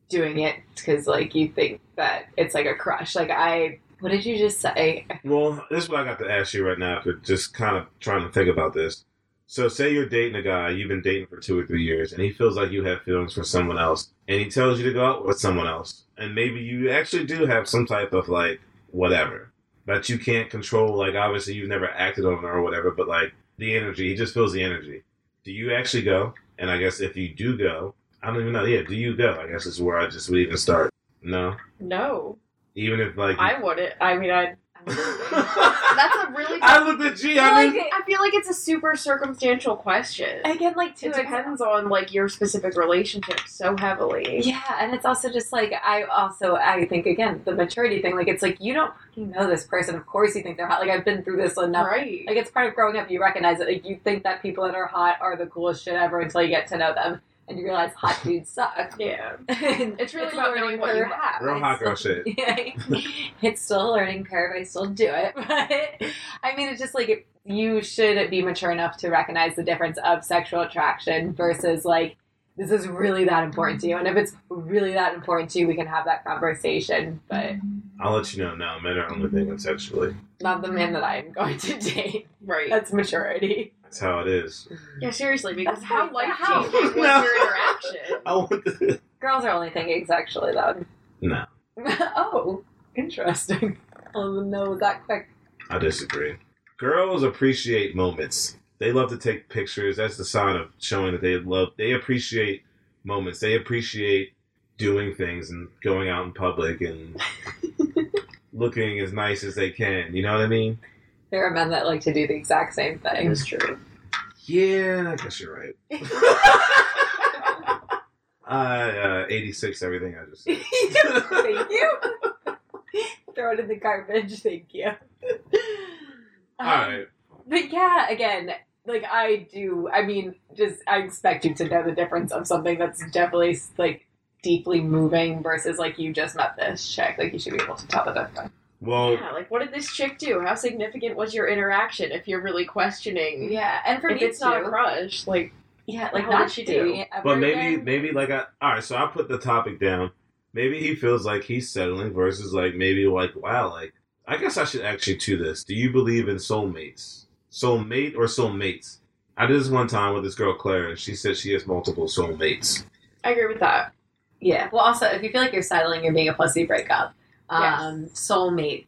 doing it because like you think that it's like a crush? Like I, what did you just say? Well, this is what I got to ask you right now after just kind of trying to think about this. So, say you're dating a guy you've been dating for two or three years, and he feels like you have feelings for someone else, and he tells you to go out with someone else, and maybe you actually do have some type of like whatever that you can't control. Like, obviously, you've never acted on it or whatever, but like the energy, he just feels the energy. Do you actually go? And I guess if you do go, I don't even know. Yeah, do you go? I guess is where I just would even start. No, No, even if like I wouldn't. I mean, I. I [laughs] That's a really. I looked at G. I mean, Like, I feel like it's a super circumstantial question. again, like too, It it's- depends on like your specific relationship so heavily. Yeah, and it's also just like I also I think again the maturity thing. Like it's like you don't fucking know this person. Of course you think they're hot. Like I've been through this enough. Right. Like it's part of growing up. You recognize it. Like you think that people that are hot are the coolest shit ever until you get to know them and you realize hot [laughs] dudes suck. yeah. [laughs] It's really a about learning knowing what you curve. have. Real hot girl shit. [laughs] Yeah, it's still a learning curve. I still do it, but I mean, it's just like it, you should be mature enough to recognize the difference of sexual attraction versus like this is really that important to you. And if it's really that important to you, we can have that conversation. But I'll let you know now. Men are only thinking sexually. not the man that I'm going to date. Right. That's maturity. That's how it is. yeah, seriously, because That's how not- life how- changing was No. your interaction? [laughs] I want the [laughs] Girls are only thinking sexually, though. no. [laughs] oh, interesting. Oh, I'll know that quick. I disagree. Girls appreciate moments. They love to take pictures. That's the sign of showing that they love. They appreciate moments. They appreciate doing things and going out in public and [laughs] looking as nice as they can. You know what I mean? There are men that like to do the exact same thing. It's true. Yeah, I guess you're right. [laughs] I uh, 86 everything I just said. [laughs] Thank you. Throw it in the garbage. Thank you. All Um, right. But yeah, again, like I do. I mean, just I expect you to know the difference of something that's definitely like deeply moving versus like you just met this chick. Like you should be able to tell the difference. Well, Yeah, like what did this chick do? How significant was your interaction? If you're really questioning, Yeah, and for if me it's not a crush, like yeah, like the hell not did she do? dating it ever But maybe, again. maybe like I. All right, so I put the topic down. Maybe he feels like he's settling versus like maybe like wow, like I guess I should ask you to this. Do you believe in soulmates? Soulmate or soulmates? I did this one time with this girl Claire, and she said she has multiple soulmates. I agree with that. Yeah. Well, also, if you feel like you're settling, you're being a pussy, break up. Um, soulmates.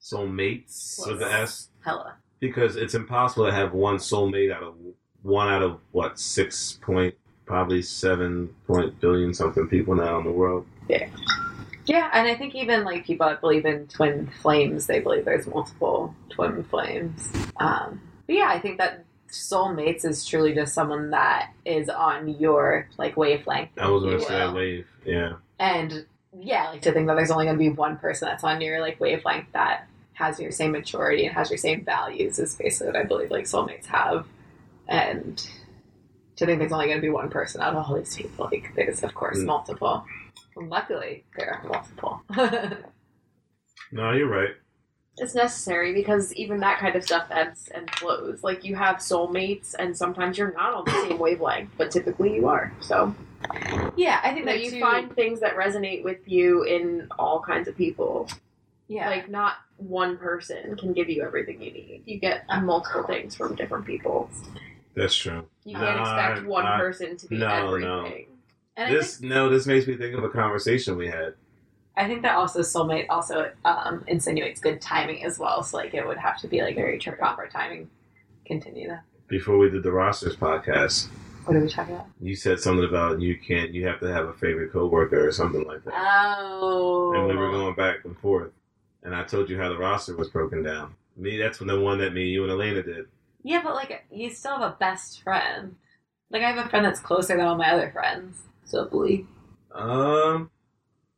Soulmates with the S, Hella. because it's impossible to have one soulmate out of one out of what six point probably seven point billion something people now in the world. Yeah, and I think even like people that believe in twin flames, they believe there's multiple twin flames. Um, but yeah, I think that soulmates is truly just someone that is on your like wavelength. I was gonna say wave, yeah. And yeah, like to think that there's only going to be one person that's on your like wavelength that has your same maturity and has your same values is basically what I believe like soulmates have. And to think there's only going to be one person out of all these people, like there's of course Mm. multiple. And luckily, there are multiple. [laughs] No, you're right. It's necessary because even that kind of stuff ebbs and flows. Like you have soulmates, and sometimes you're not on the same wavelength, but typically you are. So yeah, I think that you too- find things that resonate with you in all kinds of people. yeah, Like not one person can give you everything you need. You get multiple things from different people. That's true. You can't No, expect I- one I- person to be no, no. And This think, no, this makes me think of a conversation we had. I think that also soulmate also um, insinuates good timing as well. So like it would have to be like very true proper timing. Continue that. Before we did the rosters podcast, What are we talking about? you said something about you can't you have to have a favorite coworker or something like that. Oh, and we were going back and forth. And I told you how the roster was broken down. Me, that's the one that me, you, and Elena did. Yeah, but like you still have a best friend. Like I have a friend that's closer than all my other friends. Believe. Um,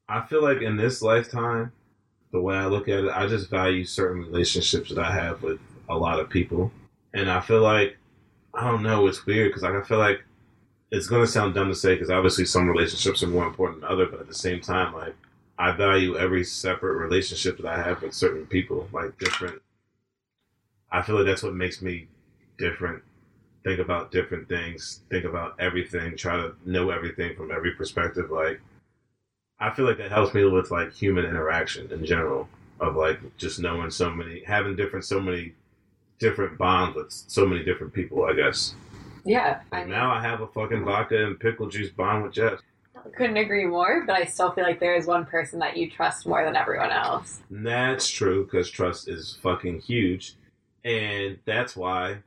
I feel like in this lifetime, the way I look at it, I just value certain relationships that I have with a lot of people, and I feel like I don't know. It's weird because like, I feel like it's gonna sound dumb to say because obviously some relationships are more important than other, but at the same time, like I value every separate relationship that I have with certain people, like different. I feel like that's what makes me different. Think about different things. Think about everything. Try to know everything from every perspective. Like, I feel like that helps me with like human interaction in general. Of like just knowing so many, having different, so many different bonds with so many different people. I guess. Yeah, I mean, now I have a fucking vodka and pickle juice bond with Jeff. couldn't agree more. But I still feel like there is one person that you trust more than everyone else. That's true because trust is fucking huge, and that's why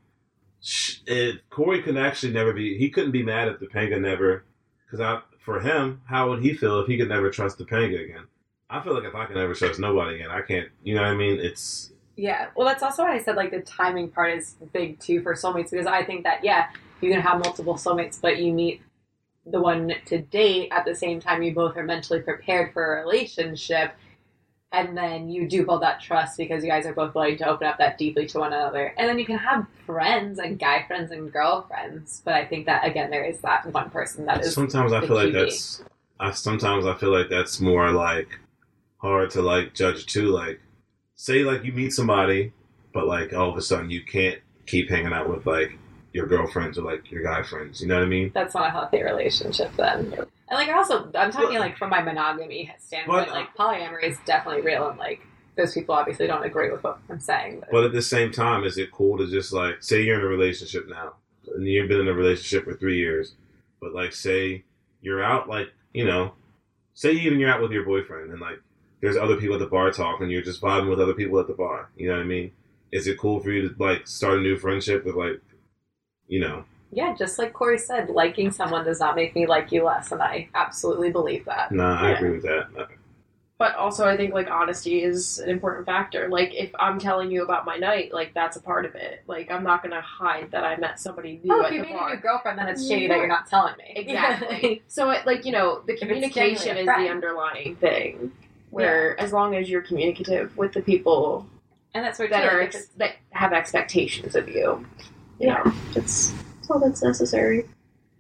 it, Corey could actually never be. He couldn't be mad at Topanga never, because for him, how would he feel if he could never trust Topanga again? I feel like if I can never trust nobody again, I can't. You know what I mean? It's Yeah, well, that's also why I said like the timing part is big too for soulmates because I think that yeah, you can have multiple soulmates, but you meet the one to date at the same time you both are mentally prepared for a relationship, and then you do build that trust because you guys are both willing to open up that deeply to one another, and then you can have friends and guy friends and girlfriends. But I think that again, there is that one person that is sometimes I feel like that's. I sometimes I feel like that's more like hard to like judge too. Like, say like you meet somebody, but like all of a sudden you can't keep hanging out with like your girlfriends or like your guy friends. You know what I mean? that's not a healthy relationship then. And like also, I'm talking like from my monogamy standpoint, But- like polyamory is definitely real, and like those people obviously don't agree with what I'm saying. But, But at the same time, is it cool to just like say you're in a relationship now, and you've been in a relationship for three years, but like say you're out, like you know, say even you're out with your boyfriend, and like there's other people at the bar talking, you're just vibing with other people at the bar. You know what I mean? Is it cool for you to like start a new friendship with like, you know, yeah, just like Corey said, liking someone does not make me like you less, and I absolutely believe that. nah, I Yeah. agree with that. But also, I think like honesty is an important factor. Like, if I'm telling you about my night, like that's a part of it. Like, I'm not gonna hide that I met somebody new Oh, at if you the meet a new girlfriend, then it's shady that you're not telling me. Exactly. [laughs] so, it, like you know, the communication is the underlying thing. Where as long as you're communicative with the people and that's where that too, are ex- that have expectations of you, you know, it's, it's all that's necessary.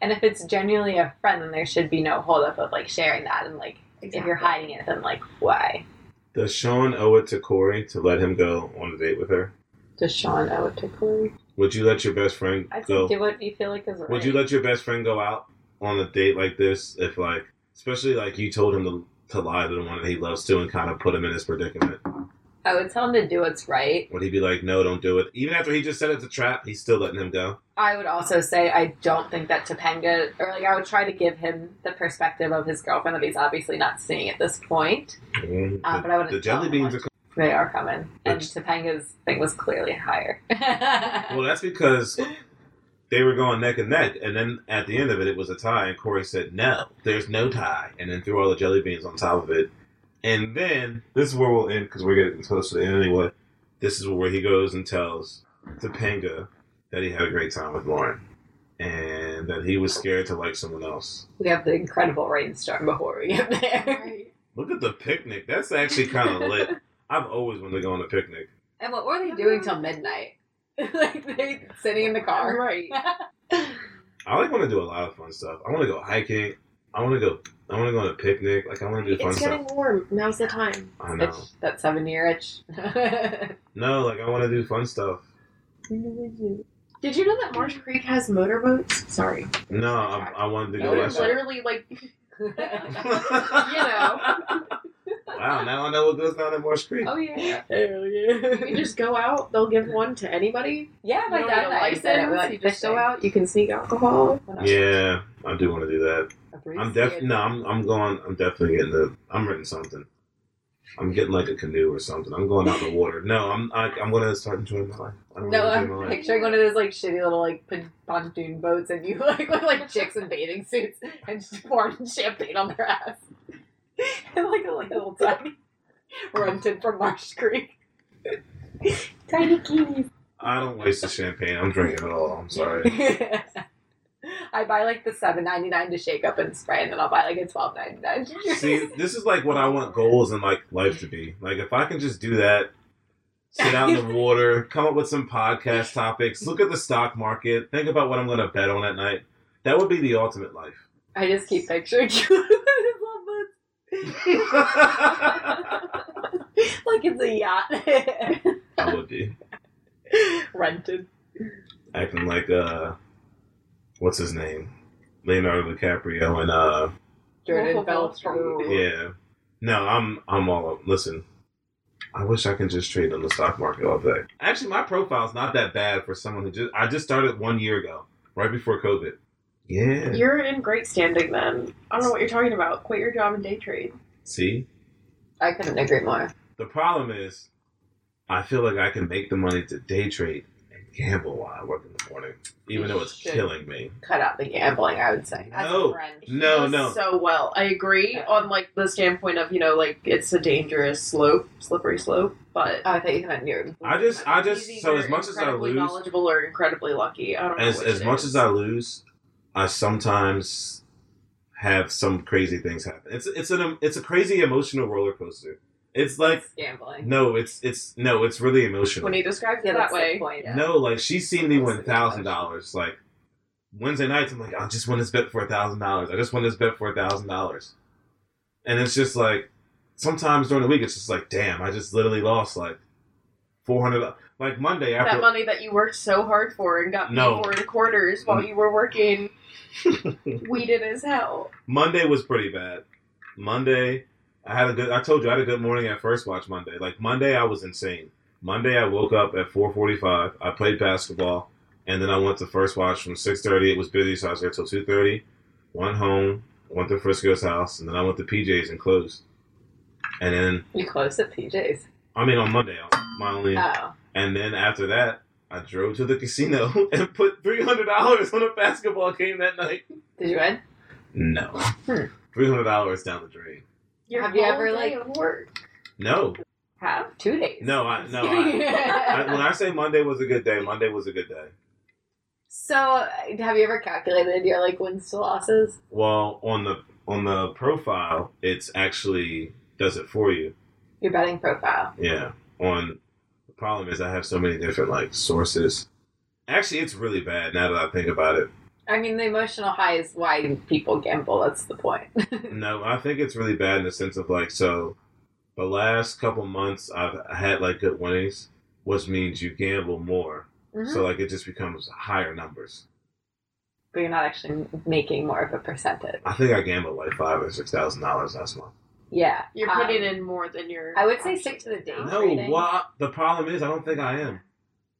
And if it's genuinely a friend, then there should be no holdup of like sharing that. And like, if you're hiding it, then like, why? Does Sean owe it to Corey to let him go on a date with her? Does Sean owe it to Corey? Would you let your best friend I go? do what you feel like is right. Would you let your best friend go out on a date like this if, like, especially like you told him to, to lie to the one that he loves to and kind of put him in his predicament? I would tell him to do what's right. Would he be like, no, don't do it? Even after he just said it's a trap, he's still letting him go. I would also say I don't think that Topanga, or like I would try to give him the perspective of his girlfriend that he's obviously not seeing at this point. Mm, Uh, the, but I wouldn't the jelly beans are. They are coming, and Which- Topanga's thing was clearly higher. [laughs] Well, that's because they were going neck and neck, and then at the end of it, it was a tie, and Corey said, "No, there's no tie," and then threw all the jelly beans on top of it. And then this is where we'll end because we're getting close to the end anyway. This is where he goes and tells Topanga that he had a great time with Lauren, and that he was scared to like someone else. we have the incredible rainstorm before we get there. [laughs] Look at the picnic. That's actually kind of [laughs] lit. I've always wanted to go on a picnic. And what were they doing till midnight? [laughs] like they sitting in the car. Right. I like want to do a lot of fun stuff. I want to go hiking. I want to go. I want to go on a picnic. Like I want to do fun It's stuff. It's getting warm. Now's the time. I know. Itch, that seven year itch. [laughs] No, like I want to do fun stuff. Did you know that Marsh Creek has motorboats? Sorry. No, I, I wanted to No, go. They're last literally like [laughs] you know. [laughs] wow, now I know what goes down at Marsh Creek. Oh yeah. Hell you can just go out. They'll give one to anybody. Yeah, my don't dad need and a I said it. We like You just go out. You can sneak alcohol. Yeah, I do want to do that. I'm definitely. No, I'm. I'm going. I'm definitely getting the. I'm renting something. I'm getting like a canoe or something. I'm going out in the [laughs] water. No, I'm. I, I'm going to start enjoying my life. I'm No, gonna I'm life. picturing one of those like shitty little like pon- pontoon boats, and you [laughs] like look like chicks in bathing suits and just pouring [laughs] champagne on their ass, and like a like, little tiny rented from Marsh Creek. tiny kitties. I don't waste the champagne. I'm drinking it all. I'm sorry. I buy like the seven ninety nine to shake up and spray, and then I'll buy like a twelve ninety nine. See, this is like what I want goals in like life to be. Like if I can just do that, sit out in the [laughs] water, come up with some podcast topics, look at the stock market, think about what I'm going to bet on at night. That would be the ultimate life. I just keep picturing you with his love boats. like it's a yacht. I would be [laughs] Rented. acting like uh, what's his name, Leonardo DiCaprio, and uh, Jordan Wolf of Wall Belts from Street. yeah. No, I'm I'm all up. Listen, I wish I can just trade on the stock market all day. Actually, my profile's not that bad for someone who just I just started one year ago, right before COVID. Yeah. You're in great standing then. I don't know what you're talking about. Quit your job and day trade. See, I couldn't agree more. the problem is, I feel like I can make the money to day trade and gamble while I work in the morning, even You though it's killing me. Cut out the gambling, I would say. As No. a friend. No, does no. So well, I agree on like the standpoint of you know like it's a dangerous slope, slippery slope. But I thought you meant you. I just, I just, he's so either as much as I incredibly lose, knowledgeable or incredibly lucky. I don't know as which as it much is. as I lose, I sometimes have some crazy things happen. It's it's an it's a crazy emotional roller coaster. It's like gambling. no, it's it's no, it's really emotional. when he describes Yeah, it that's that way. point. Yeah. No, like she's seen me win thousand dollars. Like Wednesday nights, I'm like, I just won this bet for a thousand dollars. I just won this bet for a thousand dollars, and it's just like sometimes during the week, it's just like, damn, I just literally lost like four hundred. Like Monday after That money that you worked so hard for and got paid No. for in quarters while mm. you were working [laughs] weeded as hell. Monday was pretty bad. Monday, I had a good. I told you I had a good morning at first watch Monday. Like Monday, I was insane. Monday, I woke up at four forty-five. I played basketball, and then I went to first watch from six thirty. It was busy, so I was there till two thirty. Went home, went to Frisco's house, and then I went to PJ's and closed. And then, You closed at PJ's. I mean, on Monday, my only. Oh. And then after that, I drove to the casino [laughs] and put three hundred dollars on a basketball game that night. Did you win? No, Hmm. three hundred dollars down the drain. Your Have you ever, day like- of work? No, Have two days. no, I no. I, I, when I say Monday was a good day, Monday was a good day. so, have you ever calculated your like wins to losses? Well, on the on the profile, it's actually does it for you. Your betting profile. Yeah. On the problem is I have so many different like sources. Actually, it's really bad now that I think about it. I mean, the emotional high is why people gamble. That's the point. [laughs] No, I think it's really bad in the sense of like so. The last couple months I've had like good winnings, which means you gamble more. Mhm. So like it just becomes higher numbers. but you're not actually making more of a percentage. I think I gambled like five or six thousand dollars last month. Yeah. You're um, putting in more than your. I would say stick to the day No, trading. what? The problem is, I don't think I am.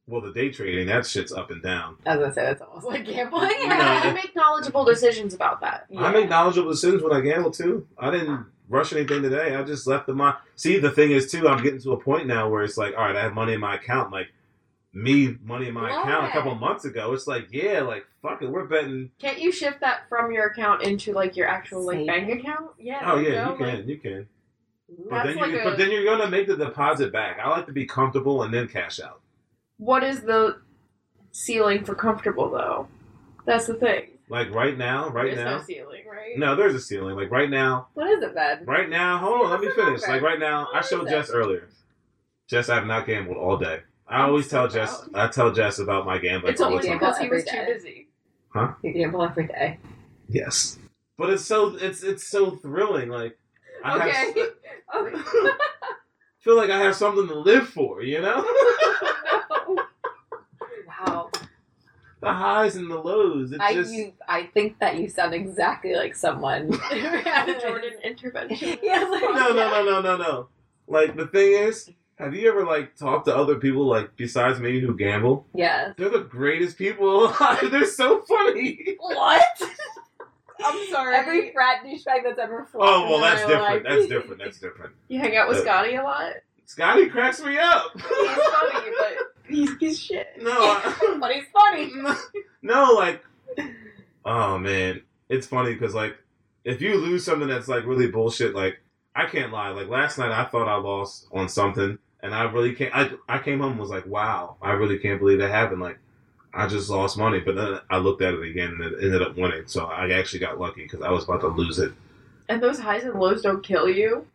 Well, the day trading, that shit's up and down. As I was gonna say that's almost like gambling. You know, [laughs] you make knowledgeable decisions about that. I make knowledgeable decisions when I gamble too. I didn't rush anything today. I just left the my. See, the thing is too, I'm getting to a point now where it's like, all right, I have money in my account. Like me, money in my Love account a it. couple months ago. It's like, yeah, like fuck it, we're betting. Can't you shift that from your account into like your actual like Saving. bank account? Yeah. Oh there yeah, go, you can, like- you can. But That's then, like you, a- but then you're gonna make the deposit back. I like to be comfortable and then cash out. What is the ceiling for comfortable though? That's the thing. Like right now, right There's now. no ceiling, right? No, there's a ceiling. Like right now, What is it then? right now. Hold on, let me finish. Like right now, I What showed is Jess earlier. Jess, I have not gambled all day. I I'm always so tell Jess. proud. I tell Jess about my gambling. It's all the only time. because he was too day. busy. You gamble every day. Yes, but it's so it's it's so thrilling. Like I Okay. have, okay. [laughs] [laughs] feel like I have something to live for. You know, Wow. [laughs] the highs and the lows. It's I just you I think that you sound exactly like someone. [laughs] [laughs] the Jordan intervention. [laughs] yeah, like, no, no, no, no, no, no. Like the thing is, have you ever like talked to other people like besides me who gamble? Yes. They're the greatest people. They're so funny. What? I'm sorry. Every frat douchebag that's ever flown. Oh well, that's different. life. That's different. That's different. you hang out with Uh, Scotty a lot. Scotty cracks me up. He's funny, but he's he's shit. No, [laughs] but he's funny. [laughs] no, like, oh man, it's funny because like, if you lose something that's like really bullshit, like I can't lie. Like last night, I thought I lost on something, and I really can't. I I came home and was like, wow, I really can't believe that happened. Like, I just lost money, but then I looked at it again and it ended up winning. So I actually got lucky because I was about to lose it. And those highs and lows don't kill you,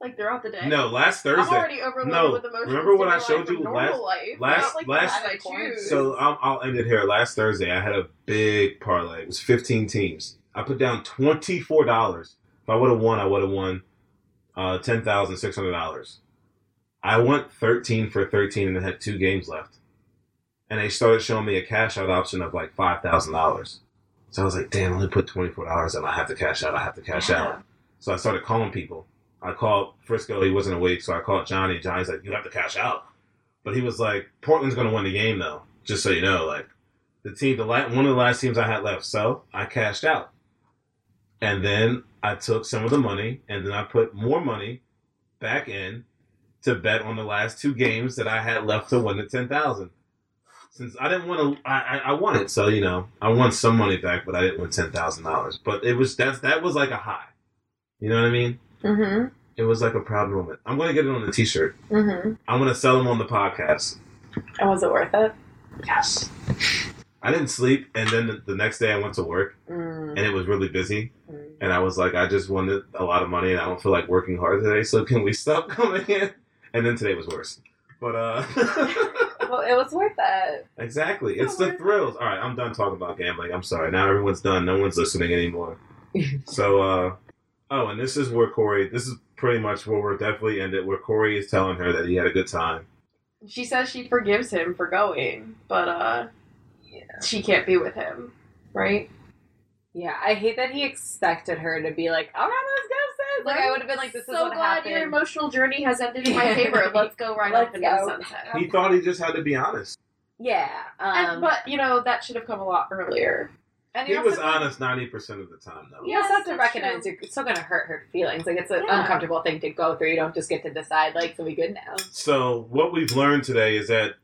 like throughout the day. No, last Thursday. I'm already overloaded No. with emotions. Remember what I showed you last- life, last- like last- I choose. So I'll, I'll end it here. Last Thursday, I had a big parlay. It was 15 teams. I put down $24. If I would have won, I would have won uh, $10,600. I went 13 for 13 and had two games left. And they started showing me a cash out option of like $5,000. So I was like, damn, I only put $24 and I have to cash out. I have to cash out. So I started calling people. I called Frisco. He wasn't awake, so I called Johnny. Johnny's like, "You have to cash out," but he was like, "Portland's going to win the game, though." Just so you know, like the team, the last, one of the last teams I had left. So I cashed out, and then I took some of the money, and then I put more money back in to bet on the last two games that I had left to win the ten thousand. Since I didn't want to, I, I I won it, so you know I won some money back, but I didn't win ten thousand dollars. But it was that's that was like a high. You know what I mean? Mm-hmm. It was like a proud moment. I'm going to get it on a T-shirt. Mm-hmm. I'm going to sell them on the podcast. And was it worth it? Yes. I didn't sleep, and then the, next day I went to work, Mm. and it was really busy. Mm. And I was like, I just wanted a lot of money, and I don't feel like working hard today. So can we stop [laughs] coming in? And then today was worse. But uh, [laughs] Well, it was worth it. exactly, it's the thrills. All right, I'm done talking about gambling. I'm sorry. Now everyone's done. No one's listening anymore. [laughs] So, uh, oh, and this is where Corey. This is pretty much where we're definitely ended. Where Corey is telling her that he had a good time. She says she forgives him for going, but uh, she can't be with him, right? Yeah, I hate that he expected her to be like, all right, let's go, sis. Like, I would have been like, this so is what glad happened. your emotional journey has ended in my [laughs] favor. Let's go right Let's off into go. the sunset. He thought he just had to be honest. yeah. And, Um, but you know that should have come a lot earlier. And He was honest ninety percent of the time, though. You also have to that's recognize true. you're still going to hurt her feelings. Like, it's an Yeah. uncomfortable thing to go through. You don't just get to decide, like, so we good now. So what we've learned today is that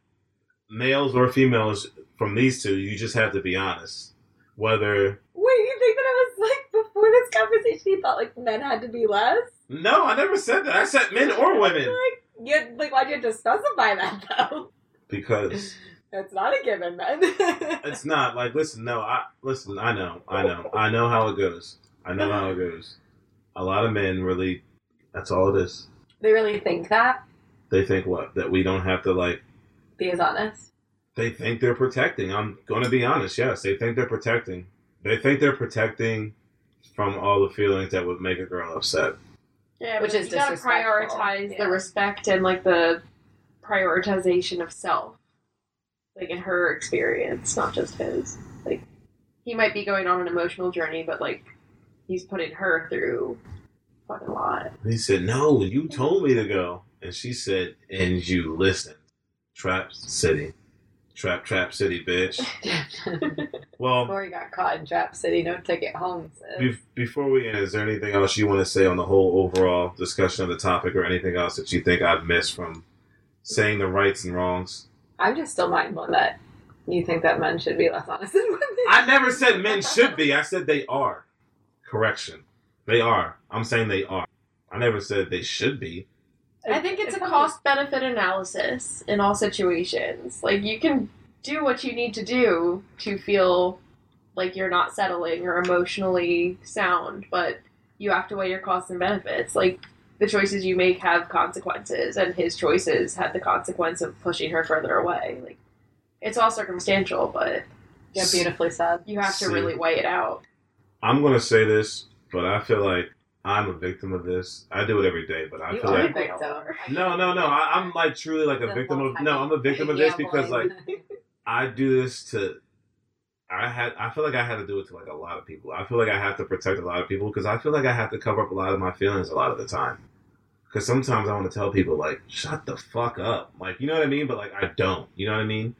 males or females from these two, you just have to be honest. Whether Wait, you think that it was like before this conversation, you thought like men had to be less? no, I never said that. I said men or women Like, you like why'd you have to specify that though? because It's not a given, man. [laughs] it's not like listen. No, I listen. I know, I know, I know how it goes. I know how it goes. A lot of men really. That's all it is. they really think that. They think what that we don't have to like. Be as honest. They think they're protecting. I'm going to be honest. Yes, they think they're protecting. They think they're protecting from all the feelings that would make a girl upset. Yeah, Which is you gotta prioritize Yeah. the respect and like the prioritization of self, like in her experience, not just his. Like he might be going on an emotional journey, but like he's putting her through fucking lot. He said, "No, you told me to go," and she said, "And you listened." Trap City, Trap Trap City, bitch. [laughs] Well, Before he got caught in Trap City, no ticket home. Sis. be- before we end, is there anything else you want to say on the whole overall discussion of the topic, or anything else that you think I've missed from saying the rights and wrongs? I'm just still mindful that you think that men should be less honest than women. I never said men should be. I said they are. Correction, they are. I'm saying they are. I never said they should be. I think it's a cost benefit analysis in all situations. Like you can do what you need to do to feel like you're not settling or emotionally sound, but you have to weigh your costs and benefits. Like the choices you make have consequences, and his choices had the consequence of pushing her further away. Like it's all circumstantial, but Yeah, beautifully said. you have to See. really weigh it out. I'm gonna say this, but I feel like I'm a victim of this. I do it every day, but I You feel are like a victim. no, no, no. I, I'm like truly like a The victim of time no. I'm a victim of this because like. [laughs] I do this to. I had. I feel like I had to do it to like a lot of people. I feel like I have to protect a lot of people because I feel like I have to cover up a lot of my feelings a lot of the time. Because sometimes I want to tell people like, "Shut the fuck up," like you know what I mean, but like I don't. You know what I mean?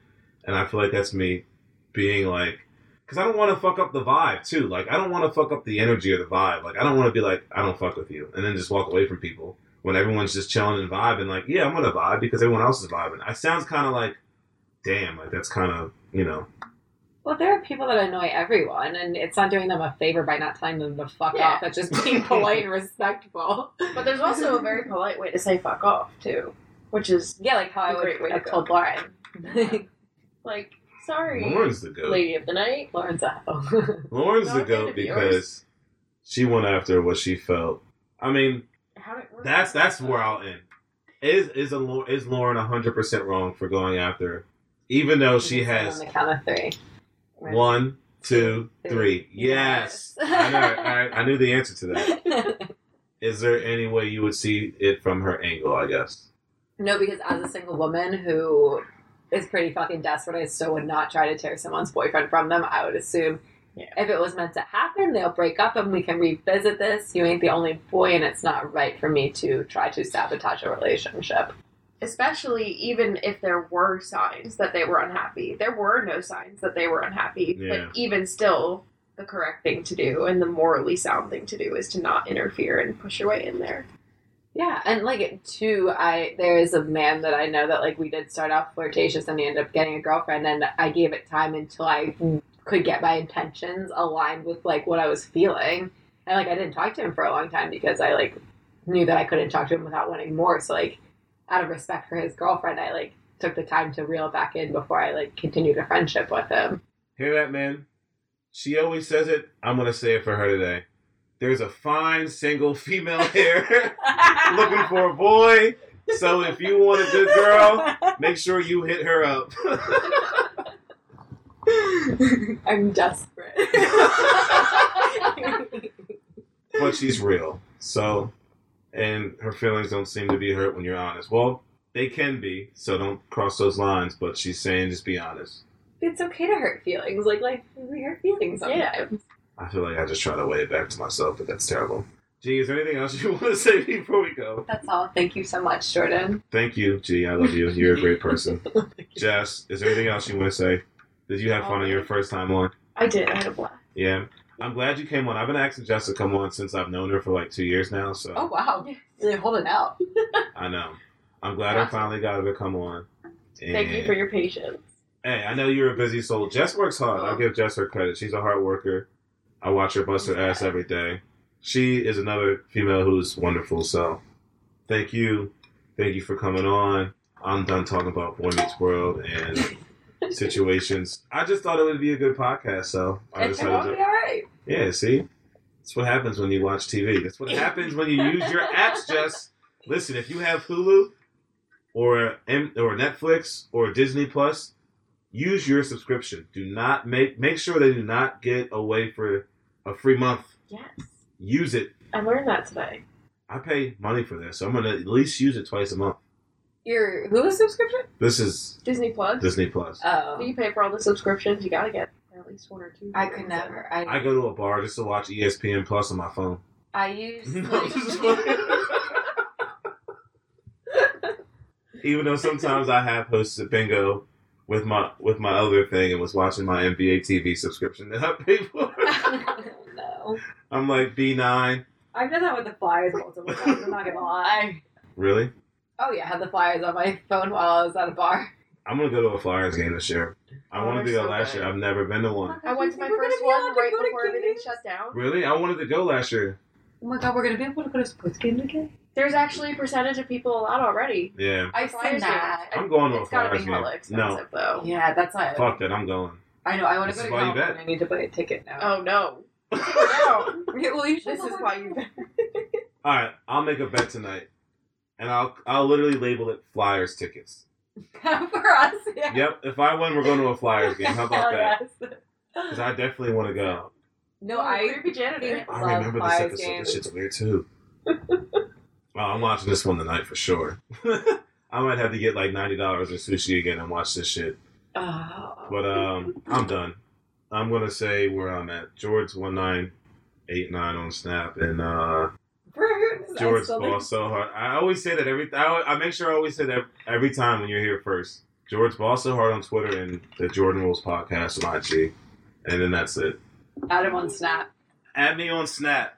And I feel like that's me being like, because I don't want to fuck up the vibe too. Like I don't want to fuck up the energy or the vibe. Like I don't want to be like, I don't fuck with you, and then just walk away from people when everyone's just chilling and vibing. Like, yeah, I'm gonna vibe because everyone else is vibing. I sounds kind of like, damn, like that's kind of you know. Well, there are people that annoy everyone, and it's not doing them a favor by not telling them to fuck Yeah. off. It's just being [laughs] polite and respectful. But there's also a very [laughs] polite way to say fuck off too, which is Yeah, like how I A would great way have go. told Lauren. like sorry, Lauren's the goat. lady of the night. Lauren's a hoe. [laughs] Lauren's Not the goat because she went after what she felt. I mean, How that's that's where I'll end. Is is a is Lauren hundred percent wrong for going after, even though she has On has the count of three. Right. one, two. Yes, Yes. I know. I, I knew the answer to that. [laughs] Is there any way you would see it from her angle? I guess. no, because as a single woman who is pretty fucking desperate, I still would not try to tear someone's boyfriend from them. I would assume Yeah. if it was meant to happen, they'll break up and we can revisit this. You ain't the only boy, and it's not right for me to try to sabotage a relationship. Especially even if there were signs that they were unhappy. There were no signs that they were unhappy, Yeah. but even still, the correct thing to do and the morally sound thing to do is to not interfere and push your way in there. Yeah, and like too, I there is a man that I know that like we did start off flirtatious and he ended up getting a girlfriend, and I gave it time until I could get my intentions aligned with like what I was feeling, and like I didn't talk to him for a long time because I like knew that I couldn't talk to him without wanting more. So like out of respect for his girlfriend, I like took the time to reel back in before I like continued a friendship with him. Hear that, man? She always says it. I'm gonna say it for her today. There's a fine single female here [laughs] looking for a boy. So if you want a good girl, make sure you hit her up. [laughs] I'm desperate. but she's real. So, and her feelings don't seem to be hurt when you're honest. Well, they can be, so don't cross those lines. But she's saying just be honest. it's okay to hurt feelings. Like like we hurt feelings Yeah. sometimes. I feel like I just try to weigh it back to myself, but that's terrible. Gee, is there anything else you [laughs] want to say before we go? That's all. Thank you so much, Jordan. Thank you, G. I love you. You're a great person. [laughs] Jess, is there anything else you want to say? Did you have fun on your um, first time on? I did. I had a blast. Yeah. I'm glad you came on. I've been asking Jess to come on since I've known her for like two years now. So Oh wow, [laughs] really holding out. [laughs] I know. I'm glad I finally got her to come on. Thank you for your patience. Hey, I know you're a busy soul. Jess works hard. I'll oh. give Jess her credit. She's a hard worker. I watch her bust her ass every day. She is another female who's wonderful. So, thank you, thank you for coming on. I'm done talking about Boy Meets World and [laughs] situations. I just thought it would be a good podcast, so I It turned decided to. be all right. Yeah, see, that's what happens when you watch TV. That's what [laughs] happens when you use your apps. Just listen. If you have Hulu or M- or Netflix or Disney Plus, use your subscription. Do not make make sure they do not get away for a free month. Yes. Use it. I learned that today. I pay money for this, so I'm gonna at least use it twice a month. Your Hulu subscription? This is Disney Plus. Disney Plus. Oh, You pay for all the subscriptions, you gotta get at least one or two. I could never. I, I go to a bar just to watch ESPN Plus on my phone. I use like, this is funny. Even though sometimes I have hosted bingo with my with my other thing and was watching my NBA TV subscription that I pay for. [laughs] no. I'm like B nine. I've done that with the Flyers multiple times. I'm not gonna lie. Really? Oh yeah, I had the Flyers on my phone while I was at a bar. I'm gonna go to a Flyers game this year. I Oh, wanted to they're go so last good. year. I've never been to one. I went to my We're first one right go to before everything shut down. Really? I wanted to go last year. Oh my god, we're gonna be able to go to sports games again. There's actually a percentage of people allowed already. Yeah. I've Flyers seen that. I'm going to a It's gotta Flyers be hella game. expensive No. though. Yeah, that's not. Fuck that. I'm going. I know. I want to This go is to why bet. California. I need to buy a ticket now. Oh no. [laughs] no. Yeah, [laughs] well, you This is why you bet. All right. I'll make a bet tonight, and I'll I'll literally label it Flyers tickets. For us. Yeah. Yep. If I win, we're going to a Flyers game. How about Hell [laughs] that? yes. Because I definitely want to go. No, I creepy janitor. I remember this Flyers episode. games. This shit's weird too. [laughs] oh, I'm watching this one tonight for sure. [laughs] I might have to get like ninety dollars in sushi again and watch this shit. Oh. But um, I'm done. I'm gonna say where I'm at. George one nine eight nine on Snap and uh, George ball so hard. I always say that every. I, I make sure I always say that every time when you're here first. George ball so hard on Twitter and the Jordan Rules podcast on IG, and then that's it. Adam on Snap. Add me on Snap.